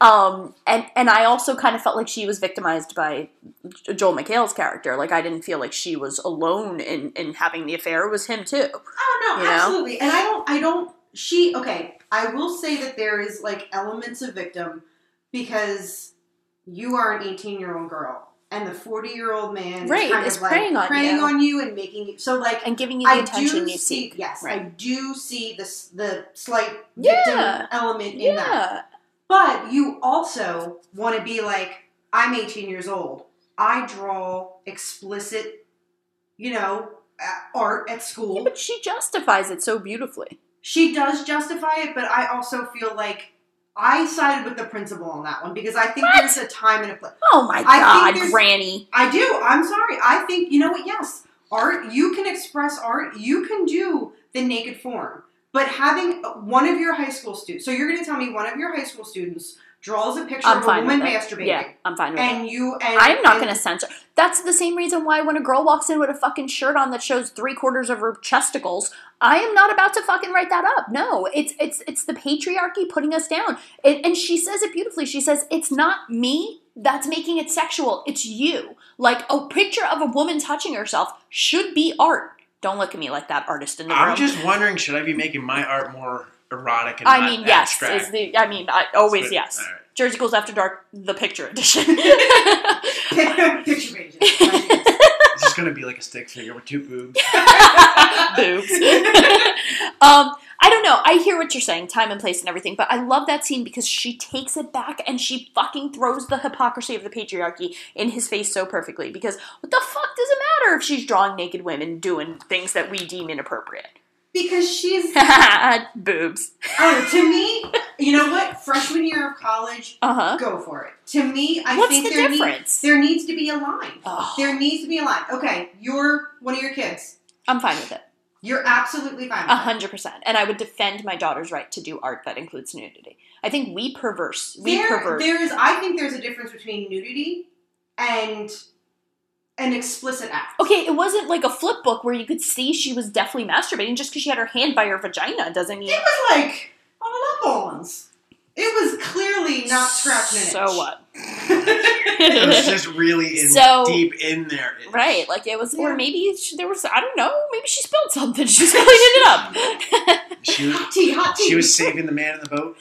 Speaker 1: Um, and and I also kind of felt like she was victimized by Joel McHale's character. Like I didn't feel like she was alone in in having the affair. It was him too.
Speaker 2: Oh no,
Speaker 1: You know?
Speaker 2: absolutely. And I don't I don't she okay, I will say that there is like elements of victim because you are an 18 year old girl and the 40 year old man
Speaker 1: Right,
Speaker 2: is kind
Speaker 1: is
Speaker 2: of like
Speaker 1: preying on
Speaker 2: preying
Speaker 1: you.
Speaker 2: on you and making you so like
Speaker 1: And giving you the
Speaker 2: I
Speaker 1: attention you
Speaker 2: see,
Speaker 1: seek.
Speaker 2: Yes, I do see this the slight
Speaker 1: Yeah.
Speaker 2: victim element in that.
Speaker 1: Yeah.
Speaker 2: But you also want to be like, I'm 18 years old. I draw explicit, you know, art at school.
Speaker 1: But she justifies it so beautifully.
Speaker 2: She does justify it, but I also feel like I sided with the principal on that one because I think
Speaker 1: What?
Speaker 2: there's a time and a place.
Speaker 1: Oh my
Speaker 2: I
Speaker 1: god, Granny.
Speaker 2: I do. I'm sorry. I think you know what? Yes, art. You can express art. You can do the naked form. But having one of your high school students, so you're going to tell me one of your high school students draws a picture
Speaker 1: I'm
Speaker 2: of a woman
Speaker 1: it.
Speaker 2: masturbating,
Speaker 1: Yeah, I'm fine with it.
Speaker 2: and you and
Speaker 1: I'm not going to censor. That's the same reason why when a girl walks in with a fucking shirt on that shows three quarters of her chesticles, I am not about to fucking write that up. No, it's it's it's the patriarchy putting us down. It, and she says it beautifully. She says it's not me that's making it sexual. It's you. Like a picture of a woman touching herself should be art. Don't look at me like that artist in the room.
Speaker 3: I'm just wondering, should I be making my art more erotic and
Speaker 1: I
Speaker 3: not
Speaker 1: mean, yes, is the. I mean, I, always
Speaker 3: But-
Speaker 1: yes.
Speaker 3: all right.
Speaker 1: Jersey Ghouls After Dark, the picture edition.
Speaker 2: picture pages.
Speaker 3: This is gonna be like a stick figure with two boobs.
Speaker 1: boobs. um, I don't know. I hear what you're saying, time and place and everything, but I love that scene because she takes it back and she fucking throws the hypocrisy of the patriarchy in his face so perfectly. Because what the fuck does it matter if she's drawing naked women doing things that we deem inappropriate?
Speaker 2: because she's
Speaker 1: boobs.
Speaker 2: oh, to me, you know what? Freshman year of college,
Speaker 1: Uh huh.
Speaker 2: go for it. To me, I
Speaker 1: What's
Speaker 2: think
Speaker 1: the
Speaker 2: there, need-
Speaker 1: difference?
Speaker 2: there needs to be a line.
Speaker 1: Oh.
Speaker 2: There needs to be a line. Okay, you're one of your kids.
Speaker 1: I'm fine with it.
Speaker 2: You're absolutely fine.
Speaker 1: A hundred percent. And I would defend my daughter's right to do art that includes nudity. I think we perverse. We
Speaker 2: There,
Speaker 1: pervert.
Speaker 2: there is. I think there's a difference between nudity and an explicit act.
Speaker 1: Okay, it wasn't like a flip book where you could see she was definitely masturbating just because she had her hand by her vagina doesn't mean
Speaker 2: It was like on up ons. It was clearly not scratching an
Speaker 1: So what?
Speaker 3: it was just really in,
Speaker 1: So-
Speaker 3: deep in there.
Speaker 1: Right, like it was, or maybe she, there was, I don't know, maybe she spilled something. She's cleaning it up.
Speaker 3: She was,
Speaker 2: Hot tea, hot tea.
Speaker 3: she was saving the man in the boat.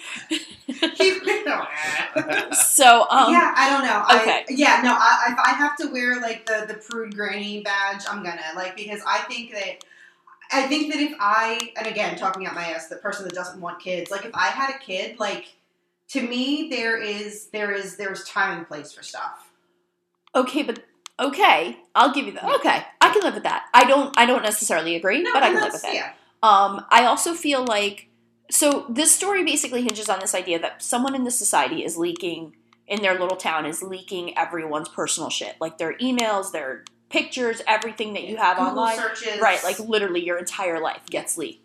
Speaker 1: so, um,
Speaker 2: yeah, I don't know.
Speaker 1: okay.
Speaker 2: I, yeah, no. I, if I have to wear like the the prude granny badge, I'm gonna like because I think that I think that if I and again talking out my ass, the person that doesn't want kids, like if I had a kid, like to me there is there is there's time and place for stuff.
Speaker 1: okay, but okay, I'll give you that. Okay, I can live with that. I don't, I don't necessarily agree,
Speaker 2: No,
Speaker 1: but I can live with it.
Speaker 2: Yeah.
Speaker 1: Um, I also feel like so this story basically hinges on this idea that someone in the society is leaking in their little town is leaking everyone's personal shit, like their emails, their pictures, everything that you have
Speaker 2: Google
Speaker 1: online.
Speaker 2: searches.
Speaker 1: Right, like literally your entire life gets leaked.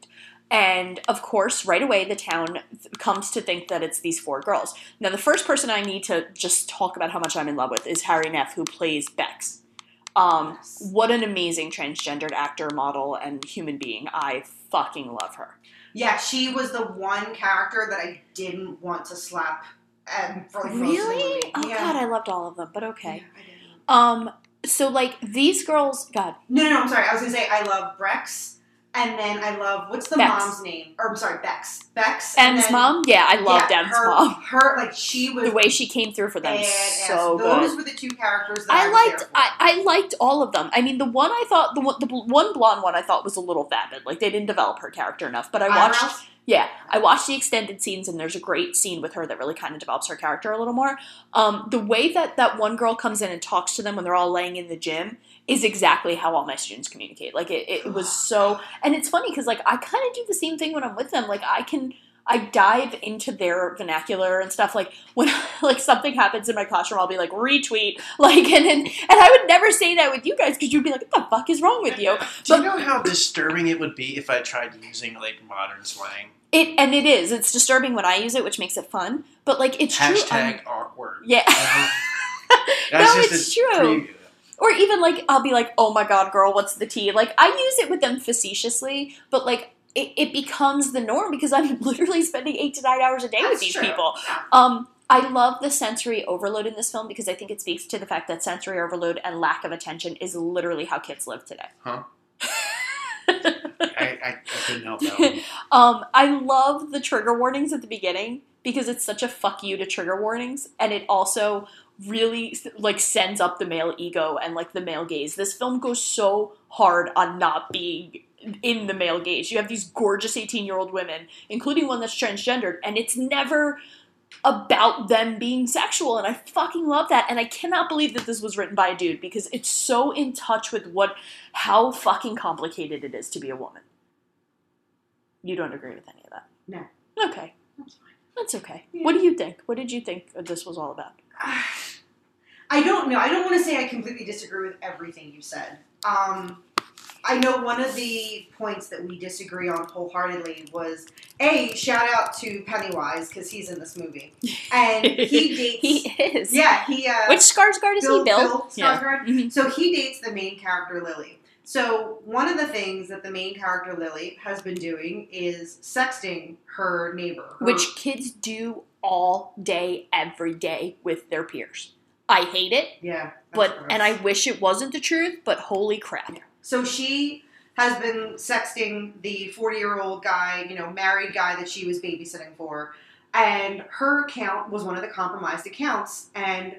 Speaker 1: And of course, right away, the town th- comes to think that it's these four girls. Now, the first person I need to just talk about how much I'm in love with is Hari Nef, who plays Bex. Um,
Speaker 2: Yes.
Speaker 1: what an amazing transgendered actor, model, and human being. I fucking love her.
Speaker 2: Yeah, she was the one character that I didn't want to slap. Um, for like most of the
Speaker 1: Really? Oh
Speaker 2: yeah.
Speaker 1: god, I loved all of them, but okay.
Speaker 2: Yeah.
Speaker 1: Um, so like these girls, God,
Speaker 2: No, no, no, I'm sorry. I was gonna say I love Bex, and then I love what's the
Speaker 1: Bex.
Speaker 2: mom's name? Or I'm sorry, Bex. Bex. and
Speaker 1: Em's
Speaker 2: then-
Speaker 1: mom, yeah, I love
Speaker 2: yeah,
Speaker 1: Em's
Speaker 2: her,
Speaker 1: mom.
Speaker 2: Her like she was
Speaker 1: The way she came through for them,
Speaker 2: badass.
Speaker 1: so
Speaker 2: Those
Speaker 1: good.
Speaker 2: were the two characters that I,
Speaker 1: I liked. I, I liked all of them. I mean, the one I thought the one, the one blonde one I thought was a little vapid. Like they didn't develop her character enough. But I watched
Speaker 2: Eyebrows?
Speaker 1: yeah, I watched the extended scenes and there's a great scene with her that really kind of develops her character a little more. Um, the way that that one girl comes in and talks to them when they're all laying in the gym is exactly how all my students communicate. Like it, it was so, and it's funny because like I kind of do the same thing when I'm with them. Like I can. I dive into their vernacular and stuff. Like when like something happens in my classroom, I'll be like retweet, like and and, and I would never say that with you guys because you'd be like, "What the fuck is wrong with you?"
Speaker 3: Do you know how disturbing it would be if I tried using like modern slang?
Speaker 1: It and it is. It's disturbing when I use it, which makes it fun. But like it's true. um,
Speaker 3: Hashtag awkward.
Speaker 1: Yeah.
Speaker 3: You
Speaker 1: no,
Speaker 3: just
Speaker 1: it's true.
Speaker 3: preview.
Speaker 1: Or even like I'll be like, "Oh my god, girl, what's the tea?" Like I use it with them facetiously, but like it, it becomes the norm because I'm literally spending eight to nine hours a day with these
Speaker 2: true.
Speaker 1: people. Um, I love the sensory overload in this film because I think it speaks to the fact that sensory overload and lack of attention is literally how kids live today.
Speaker 3: Huh? I, I, I couldn't help that one.
Speaker 1: um, I love the trigger warnings at the beginning because it's such a fuck you to trigger warnings, and it also really like sends up the male ego and like the male gaze. This film goes so hard on not being in the male gaze. You have these gorgeous 18 year old women, including one that's transgendered, and it's never about them being sexual and I fucking love that and I cannot believe that this was written by a dude because it's so in touch with what how fucking complicated it is to be a woman. You don't agree with any of that?
Speaker 2: No.
Speaker 1: Okay.
Speaker 2: That's fine.
Speaker 1: That's okay. What do you think? What did you think this was all about?
Speaker 2: I don't know. I don't want to say I completely disagree with everything you said. Um, I know one of the points that we disagree on wholeheartedly was a shout out to Pennywise because he's in this movie and he dates.
Speaker 1: he is.
Speaker 2: yeah, he. Uh,
Speaker 1: Which Skarsgård is
Speaker 2: Bill,
Speaker 1: he? Bill.
Speaker 2: Bill
Speaker 1: Yeah.
Speaker 2: Skarsgård.
Speaker 1: Mhm.
Speaker 2: So he dates the main character Lily. So one of the things that the main character Lily has been doing is sexting her neighbor. her-
Speaker 1: Which kids do all day, every day with their peers. I hate it,
Speaker 2: yeah,
Speaker 1: but
Speaker 2: gross.
Speaker 1: and I wish it wasn't the truth, but holy crap.
Speaker 2: So she has been sexting the 40 year old guy, you know, married guy that she was babysitting for. And her account was one of the compromised accounts. And,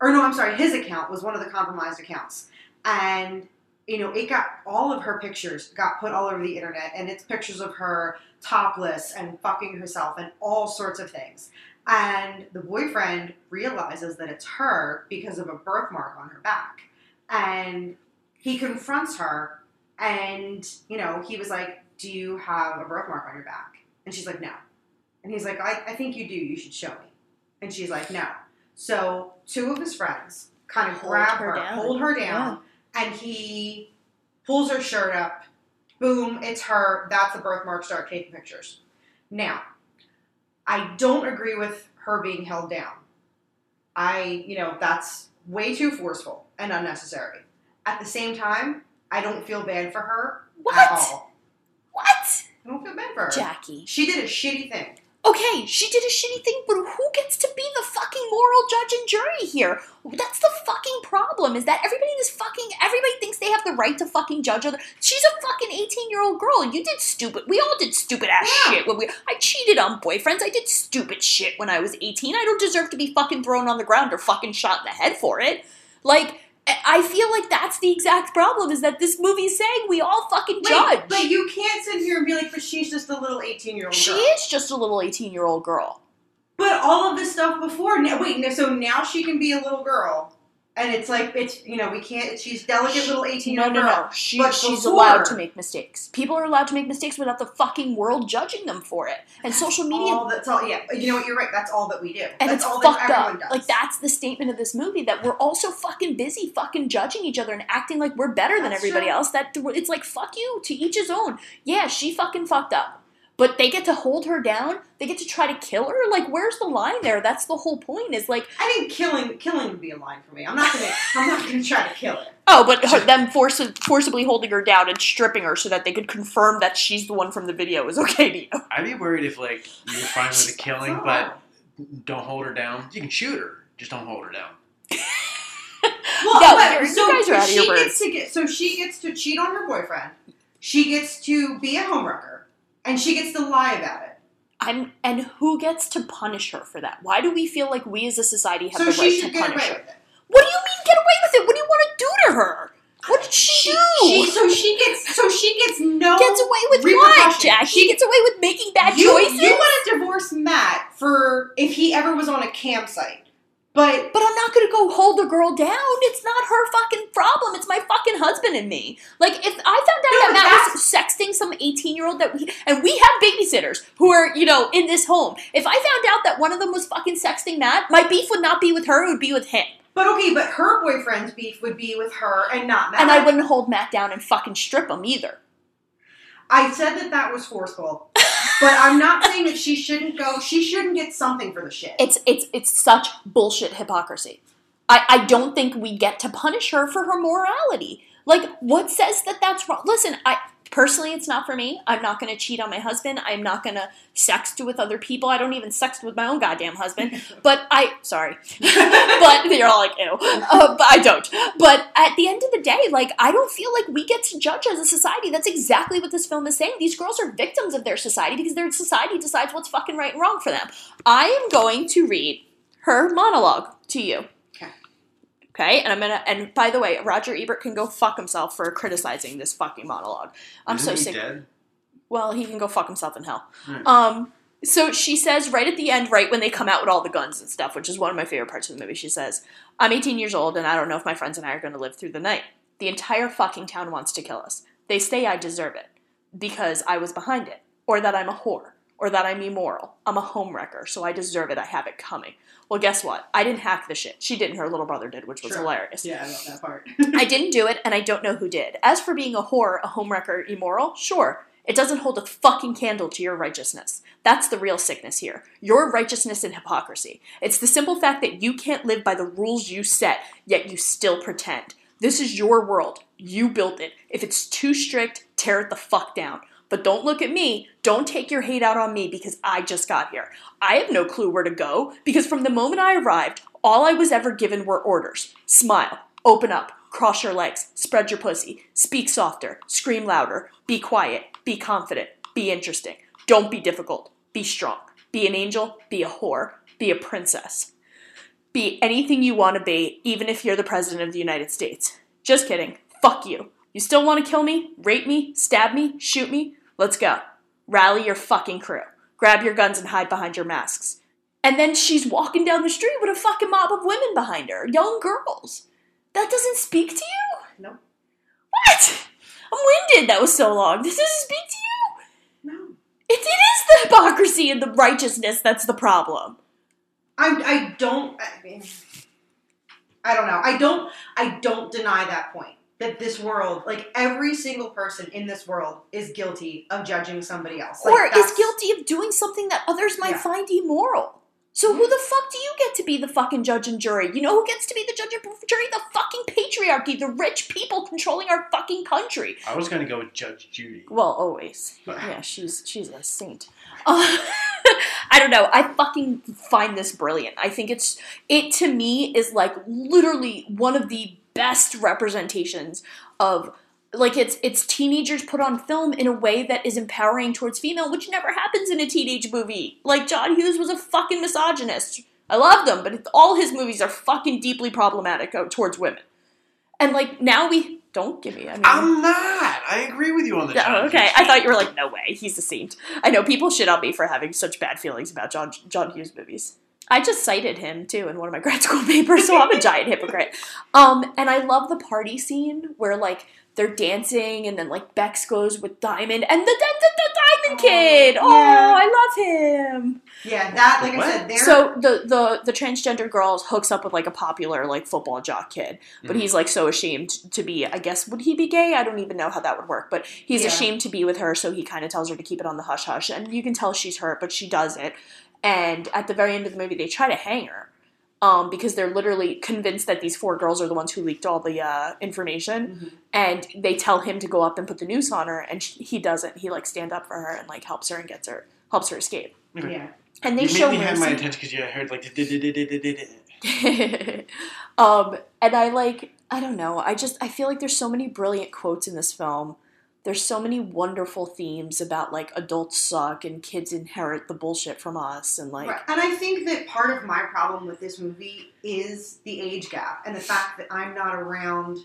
Speaker 2: or no, I'm sorry, his account was one of the compromised accounts. And, you know, it got all of her pictures got put all over the internet. And it's pictures of her topless and fucking herself and all sorts of things. And the boyfriend realizes that it's her because of a birthmark on her back. And he confronts her and you know he was like do you have a birthmark on your back? And she's like no. And he's like i, I think you do. You should show me. And she's like no. So two of his friends kind of
Speaker 1: Hold
Speaker 2: grab
Speaker 1: her
Speaker 2: her,
Speaker 1: down.
Speaker 2: hold her down and he pulls her shirt up. Boom it's her. That's the birthmark. Start taking pictures. Now i don't agree with her being held down i you know that's way too forceful and unnecessary at the same time I don't feel bad for her
Speaker 1: What?
Speaker 2: at all.
Speaker 1: What?
Speaker 2: I don't feel bad for her.
Speaker 1: Jackie.
Speaker 2: She did a shitty thing.
Speaker 1: Okay, she did a shitty thing, but who gets to be the fucking moral judge and jury here? That's the fucking problem. Is that everybody in this fucking everybody thinks they have the right to fucking judge other. She's a fucking eighteen year old girl. You did stupid. We all did stupid ass
Speaker 2: Yeah.
Speaker 1: shit when we. I cheated on boyfriends. I did stupid shit when I was eighteen. I don't deserve to be fucking thrown on the ground or fucking shot in the head for it. Like. I feel like that's the exact problem. Is that this movie's saying we all fucking
Speaker 2: Wait,
Speaker 1: judge.
Speaker 2: but you can't sit here and be like, but she's just a little 18 year old
Speaker 1: she
Speaker 2: girl.
Speaker 1: is just a little eighteen year old girl.
Speaker 2: But all of this stuff before, now, wait, so now she can be a little girl. And it's like, it's, you know, we can't, she's delicate little 18 year
Speaker 1: No,
Speaker 2: old
Speaker 1: no, no. She,
Speaker 2: But
Speaker 1: she's
Speaker 2: before-
Speaker 1: allowed to make mistakes. People are allowed to make mistakes without the fucking world judging them for it. And social media.
Speaker 2: All that's all, yeah. You know what, you're right. That's all that we do.
Speaker 1: and
Speaker 2: that's
Speaker 1: it's
Speaker 2: all
Speaker 1: fucked
Speaker 2: that everyone
Speaker 1: up.
Speaker 2: does.
Speaker 1: Like that's the statement of this movie that we're all so fucking busy fucking judging each other and acting like we're better than everybody
Speaker 2: true.
Speaker 1: else. That it's like fuck you to each his own. Yeah, she fucking fucked up. But they get to hold her down. They get to try to kill her. Like, where's the line there? That's the whole point. Is like,
Speaker 2: I think killing killing would be a line for me. I'm not gonna I'm not gonna try to kill her.
Speaker 1: oh, but her, them force, forcibly holding her down and stripping her so that they could confirm that she's the one from the video is okay to you.
Speaker 3: I'd be worried if like you're fine with the killing,
Speaker 2: Oh.
Speaker 3: but don't hold her down. You can shoot her, just don't hold her down.
Speaker 2: Well,
Speaker 1: No,
Speaker 2: but-
Speaker 1: you're- you
Speaker 2: so
Speaker 1: guys are out of
Speaker 2: she
Speaker 1: your
Speaker 2: gets
Speaker 1: birds.
Speaker 2: to get so she gets to cheat on her boyfriend. She gets to be a homewrecker, and she gets to lie about it.
Speaker 1: I'm, and who gets to punish her for that? Why do we feel like we as a society have
Speaker 2: So
Speaker 1: the
Speaker 2: she
Speaker 1: right to punish
Speaker 2: away
Speaker 1: her?
Speaker 2: with it.
Speaker 1: What do you mean get away with it? What do you want to do to her? What did she, do?
Speaker 2: She, so she gets so she gets no
Speaker 1: gets away with what. Jack? She gets away with making bad
Speaker 2: you,
Speaker 1: choices.
Speaker 2: You want to divorce Matt for if he ever was on a campsite. But
Speaker 1: But I'm not gonna go hold a girl down. It's not her fucking problem. It's my fucking husband and me. Like if I found out
Speaker 2: No,
Speaker 1: that Matt was sexting some 18 year old that we and we have babysitters who are you know in this home. If I found out that one of them was fucking sexting Matt, my beef would not be with her. It would be with him.
Speaker 2: but okay, but her boyfriend's beef would be with her and not Matt.
Speaker 1: And I wouldn't hold Matt down and fucking strip him either.
Speaker 2: I said that that was forceful, but I'm not saying that she shouldn't go. She shouldn't get something for the shit.
Speaker 1: It's it's it's such bullshit hypocrisy. I, I don't think we get to punish her for her morality. Like, what says that that's wrong? Listen, I personally, it's not for me. I'm not going to cheat on my husband. I'm not going to sext with other people. I don't even sext with my own goddamn husband. But I, sorry, but you're all like, ew. Uh, but I don't. But at the end of the day, like, I don't feel like we get to judge as a society. That's exactly what this film is saying. These girls are victims of their society because their society decides what's fucking right and wrong for them. I am going to read her monologue to you.
Speaker 2: Okay.
Speaker 1: And I'm gonna. And by the way, Roger Ebert can go fuck himself for criticizing this fucking monologue. I'm
Speaker 3: Isn't
Speaker 1: so sick.
Speaker 3: dead?
Speaker 1: Well, he can go fuck himself in hell. Um, so she says right at the end, right when they come out with all the guns and stuff, which is one of my favorite parts of the movie, she says, I'm 18 years old and I don't know if my friends and I are going to live through the night. The entire fucking town wants to kill us. They say I deserve it because I was behind it, or that I'm a whore, or that I'm immoral. I'm a homewrecker, so I deserve it. I have it coming. Well, guess what? I didn't hack the shit. She didn't. Her little brother did, which was
Speaker 2: Sure.
Speaker 1: hilarious.
Speaker 2: Yeah, I love that part.
Speaker 1: I didn't do it, and I don't know who did. As for being a whore, a homewrecker, immoral, sure. It doesn't hold a fucking candle to your righteousness. That's the real sickness here. Your righteousness and hypocrisy. It's the simple fact that you can't live by the rules you set, yet you still pretend. This is your world. You built it. If it's too strict, tear it the fuck down. But don't look at me. Don't take your hate out on me because I just got here. I have no clue where to go because from the moment I arrived, all I was ever given were orders. Smile, open up, cross your legs, spread your pussy, speak softer, scream louder, be quiet, be confident, be interesting. Don't be difficult, be strong. Be an angel, be a whore, be a princess. Be anything you want to be, even if you're the president of the United States. Just kidding. Fuck you. You still want to kill me, rape me, stab me, shoot me? Let's go. Rally your fucking crew. Grab your guns and hide behind your masks. And then she's walking down the street with a fucking mob of women behind her, young girls. That doesn't speak to you?
Speaker 2: No.
Speaker 1: What? I'm winded. That was so long. This doesn't speak to you?
Speaker 2: No.
Speaker 1: It, it is the hypocrisy and the righteousness that's the problem.
Speaker 2: I, I don't. I, mean, I don't know. I don't. I don't deny that point that this world, like every single person in this world, is guilty of judging somebody else. Like,
Speaker 1: or is guilty of doing something that others might
Speaker 2: Yeah.
Speaker 1: find immoral. So who the fuck do you get to be the fucking judge and jury? You know who gets to be the judge and jury? The fucking patriarchy, the rich people controlling our fucking country.
Speaker 3: I was gonna go with Judge Judy.
Speaker 1: Well, always. Yeah, she's she's a saint. Uh, I don't know. I fucking find this brilliant. I think it's it to me is like literally one of the best representations of like it's it's teenagers put on film in a way that is empowering towards female, which never happens in a teenage movie. Like John Hughes was a fucking misogynist. I love him, but all his movies are fucking deeply problematic uh, towards women. And like now we don't give me. I mean,
Speaker 3: I'm not. I agree with you on the.
Speaker 1: okay,
Speaker 3: Hughes
Speaker 1: I thought you were like, no way, he's a saint. I know people shit on me for having such bad feelings about John John Hughes movies. I just cited him too in one of my grad school papers, so I'm a giant hypocrite. Um, and I love the party scene where like they're dancing, and then like Bex goes with Diamond, and the the, the, the Diamond
Speaker 2: Oh,
Speaker 1: Kid. Oh. I love him.
Speaker 2: Yeah, that. Like
Speaker 3: What?
Speaker 2: I said, there.
Speaker 1: So the the the transgender girl hooks up with like a popular like football jock kid, but he's like so ashamed to be. I guess would he be gay? I don't even know how that would work, but he's
Speaker 2: Yeah.
Speaker 1: ashamed to be with her, so he kind of tells her to keep it on the hush hush, and you can tell she's hurt, but she does it. And at the very end of the movie, they try to hang her. Um, because they're literally convinced that these four girls are the ones who leaked all the uh, information, and they tell him to go up and put the noose on her, and sh he doesn't. He like stand up for her and like helps her and gets her helps her escape.
Speaker 2: yeah.
Speaker 1: And they
Speaker 3: you
Speaker 1: show
Speaker 3: mainly had my
Speaker 1: mercy.
Speaker 3: attention because you heard like.
Speaker 1: um, and I like, I don't know. I just, I feel like there's so many brilliant quotes in this film. There's so many wonderful themes about like adults suck and kids inherit the bullshit from us and like,
Speaker 2: Right. And I think that part of my problem with this movie is the age gap and the fact that I'm not around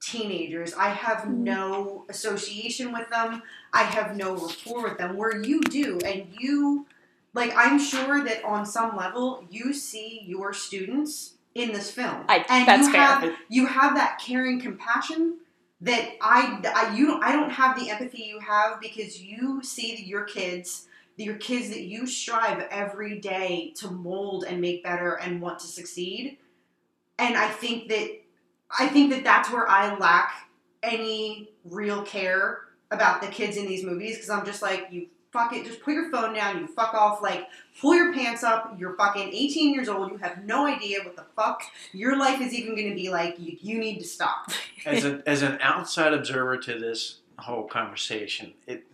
Speaker 2: teenagers. I have
Speaker 1: Mm-hmm.
Speaker 2: no association with them. I have no rapport with them. Where you do, and you like I'm sure that on some level you see your students in this film,
Speaker 1: I-
Speaker 2: and
Speaker 1: that's
Speaker 2: you
Speaker 1: fair.
Speaker 2: have you have that caring compassion that I, I you I don't have the empathy you have because you see your kids your kids that you strive every day to mold and make better and want to succeed. And I think that I think that that's where I lack any real care about the kids in these movies because I'm just like you fuck it just put your phone down you fuck off like pull your pants up you're fucking 18 years old you have no idea what the fuck your life is even going to be like you, you need to stop
Speaker 3: as a, as an outside observer to this whole conversation, it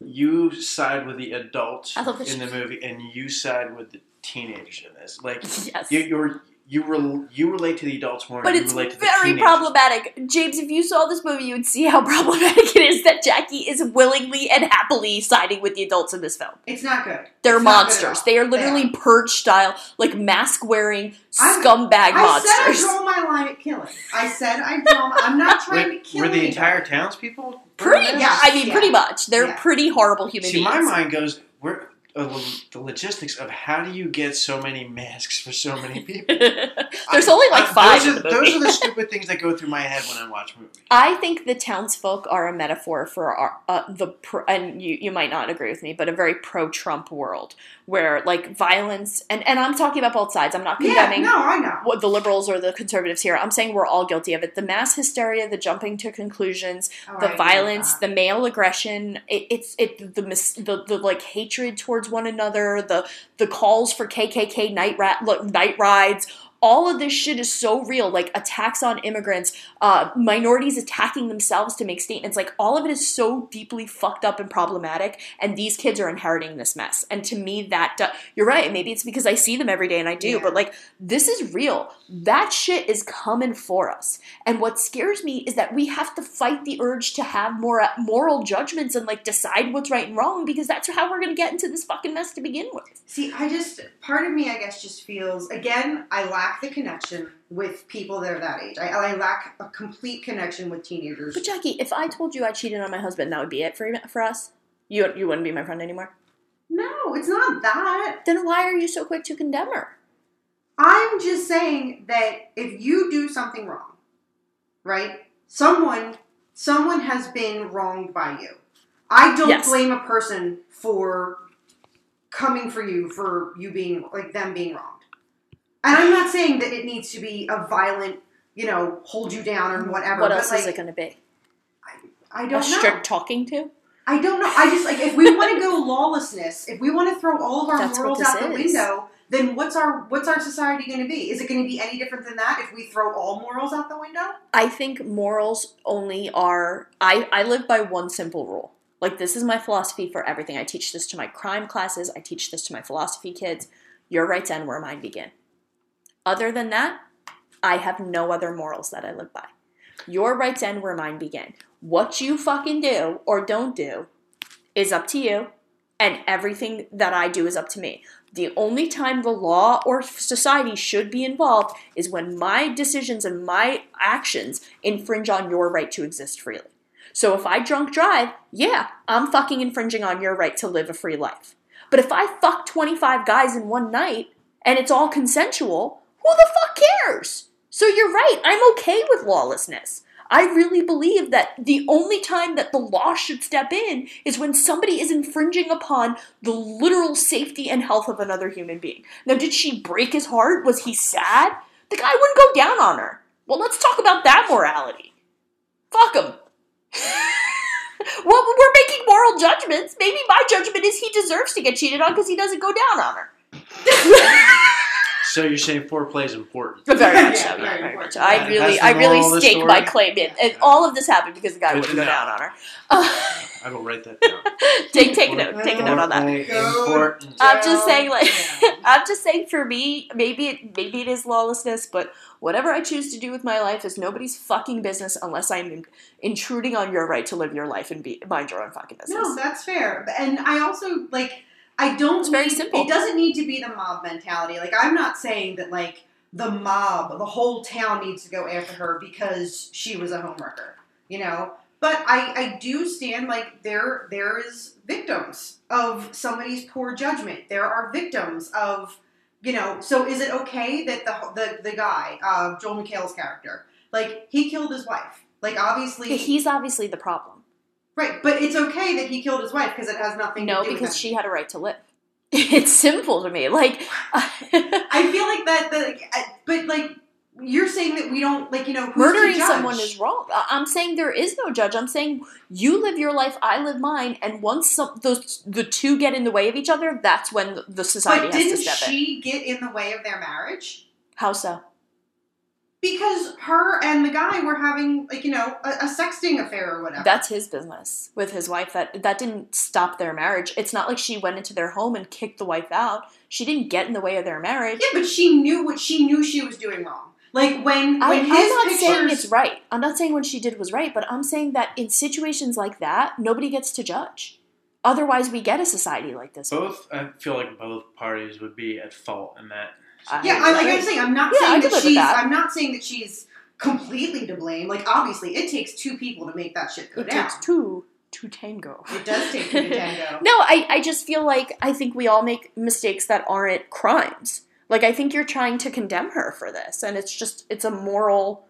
Speaker 3: you side with the adults
Speaker 1: I love this
Speaker 3: in the movie, and you side with the teenagers in this. Like
Speaker 1: Yes.
Speaker 3: you, you're you rel, you relate to the adults more.
Speaker 1: But
Speaker 3: than you
Speaker 1: it's
Speaker 3: relate to
Speaker 1: very
Speaker 3: teenagers.
Speaker 1: problematic. James, if you saw this movie, you would see how problematic it is that Jackie is willingly and happily siding with the adults in this film.
Speaker 2: it's not good
Speaker 1: They're
Speaker 2: It's not good
Speaker 1: monsters. They are literally
Speaker 2: are.
Speaker 1: purge style, like mask wearing
Speaker 2: I'm-
Speaker 1: scumbag
Speaker 2: I said I
Speaker 1: monsters.
Speaker 2: draw my line at killing. I said I draw. My, I'm not trying
Speaker 3: Wait,
Speaker 2: to kill.
Speaker 3: were the
Speaker 2: anybody.
Speaker 3: entire townspeople?
Speaker 1: Pretty,
Speaker 2: Yeah,
Speaker 1: I mean,
Speaker 2: yeah.
Speaker 1: pretty much. They're
Speaker 2: Yeah.
Speaker 1: pretty horrible human
Speaker 3: See,
Speaker 1: beings.
Speaker 3: my mind goes where uh, the logistics of how do you get so many masks for so many people.
Speaker 1: There's
Speaker 3: I-
Speaker 1: only like
Speaker 3: I-
Speaker 1: five
Speaker 3: Those
Speaker 1: in
Speaker 3: are, those are the stupid things that go through my head when I watch movies.
Speaker 1: I think the townsfolk are a metaphor for our, uh, the pro, and you you might not agree with me, but a very pro-Trump world where like violence and and I'm talking about both sides. I'm not condemning Yeah,
Speaker 2: no, I know.
Speaker 1: what the liberals or the conservatives here. I'm saying we're all guilty of it. The mass hysteria, the jumping to conclusions,
Speaker 2: Oh,
Speaker 1: the
Speaker 2: with
Speaker 1: violence, the male aggression. It, it's it the, mis, the the like hatred towards one another. The the calls for KKK night ra- look, night rides. All of this shit is so real. Like attacks on immigrants, uh, minorities attacking themselves to make statements. Like all of it is so deeply fucked up and problematic. And these kids are inheriting this mess. And to me, that do- you're right. Maybe it's because I see them every day and I do.
Speaker 2: Yeah.
Speaker 1: But like this is real. That shit is coming for us. And what scares me is that we have to fight the urge to have more moral judgments and like decide what's right and wrong because that's how we're gonna get into this fucking mess to begin with.
Speaker 2: See, I just part of me, I guess, just feels again. I lack the connection with people that are that age. I, I lack a complete connection with teenagers.
Speaker 1: But Jackie, if I told you I cheated on my husband, that would be it for for us. You you wouldn't be my friend anymore.
Speaker 2: No, it's not that.
Speaker 1: Then why are you so quick to condemn her?
Speaker 2: I'm just saying that if you do something wrong, right? Someone someone has been wronged by you. I don't
Speaker 1: Yes.
Speaker 2: blame a person for coming for you for you being like them being wronged. And I'm not saying that it needs to be a violent, you know, hold you down or whatever.
Speaker 1: What else
Speaker 2: like,
Speaker 1: is it going to be?
Speaker 2: I don't know.
Speaker 1: strict talking to?
Speaker 2: I don't know. I just like if we want to go lawlessness, if we want to throw all of our
Speaker 1: That's
Speaker 2: morals out the
Speaker 1: is.
Speaker 2: window, then what's our what's our society going to be? Is it going to be any different than that if we throw all morals out the window?
Speaker 1: I think morals only are. I, I live by one simple rule. Like, this is my philosophy for everything. I teach this to my crime classes, I teach this to my philosophy kids. Your rights end where mine begin. Other than that, I have no other morals that I live by. Your rights end where mine begin. What you fucking do or don't do is up to you, and everything that I do is up to me. The only time the law or society should be involved is when my decisions and my actions infringe on your right to exist freely. So if I drunk drive, yeah, I'm fucking infringing on your right to live a free life. But if I fuck 25 guys in one night and it's all consensual, who the fuck cares? So you're right, I'm okay with lawlessness. I really believe that the only time that the law should step in is when somebody is infringing upon the literal safety and health of another human being. Now, did she break his heart? Was he sad? The guy wouldn't go down on her. Well, let's talk about that morality. Fuck him. well, we're making moral judgments. Maybe my judgment is he deserves to get cheated on because he doesn't go down on her.
Speaker 3: So you're saying foreplay is important.
Speaker 1: Very much
Speaker 2: Yeah,
Speaker 1: so.
Speaker 2: very
Speaker 1: Yeah, very
Speaker 2: important.
Speaker 1: much. I
Speaker 3: That's
Speaker 1: really, I really
Speaker 3: moral of the
Speaker 1: stake my claim in, and all of this happened because the guy
Speaker 3: Good
Speaker 1: wouldn't go down on her. Uh,
Speaker 3: I will write that down.
Speaker 1: take take a note. Take a note on that.
Speaker 3: Important.
Speaker 1: I'm just saying, like, I'm just saying, for me, maybe it, maybe it is lawlessness, but whatever I choose to do with my life is nobody's fucking business unless I'm intruding on your right to live your life and be mind your own fucking business.
Speaker 2: No, that's fair. And I also like I don't
Speaker 1: It's very
Speaker 2: need-
Speaker 1: simple.
Speaker 2: It doesn't need to be the mob mentality. Like I'm not saying that like the mob, the whole town needs to go after her because she was a homewrecker, you know? But I, I do stand like there there is victims of somebody's poor judgment. There are victims of you know. So is it okay that the the the guy, uh, Joel McHale's character, like he killed his wife? Like obviously
Speaker 1: He's obviously the problem.
Speaker 2: Right, but it's okay that he killed his wife because it has nothing.
Speaker 1: No,
Speaker 2: to do with
Speaker 1: because she had a right to live. It's simple to me. Like,
Speaker 2: I feel like that. The, like, I- but like you're saying that we don't like you know who's
Speaker 1: murdering
Speaker 2: judge?
Speaker 1: someone is wrong. I'm saying there is no judge. I'm saying you live your life, I live mine, and once some, those the two get in the way of each other, that's when the- society
Speaker 2: But
Speaker 1: has to
Speaker 2: didn't she get in the way of their marriage?
Speaker 1: How so?
Speaker 2: Because her and the guy were having like you know a, a sexting affair or whatever.
Speaker 1: That's his business with his wife. That that didn't stop their marriage. It's not like she went into their home and kicked the wife out. She didn't get in the way of their marriage.
Speaker 2: yeah, but she knew what she knew she was doing wrong. Like when
Speaker 1: I,
Speaker 2: when
Speaker 1: I'm not
Speaker 2: pictures.
Speaker 1: saying it's right. I'm not saying what she did was right, but I'm saying that in situations like that, nobody gets to judge. Otherwise, we get a society like this.
Speaker 3: Both, I feel like both parties would be at fault in that.
Speaker 1: I-
Speaker 2: yeah, I, like I'm saying, I'm not
Speaker 1: Yeah,
Speaker 2: saying that she's.
Speaker 1: that.
Speaker 2: I'm not saying that she's completely to blame. Like obviously, it takes two people to make that shit go
Speaker 1: It
Speaker 2: down.
Speaker 1: takes two to tango.
Speaker 2: It does take two to tango.
Speaker 1: No, I, I just feel like I think we all make mistakes that aren't crimes. Like I think you're trying to condemn her for this, and it's just it's a moral,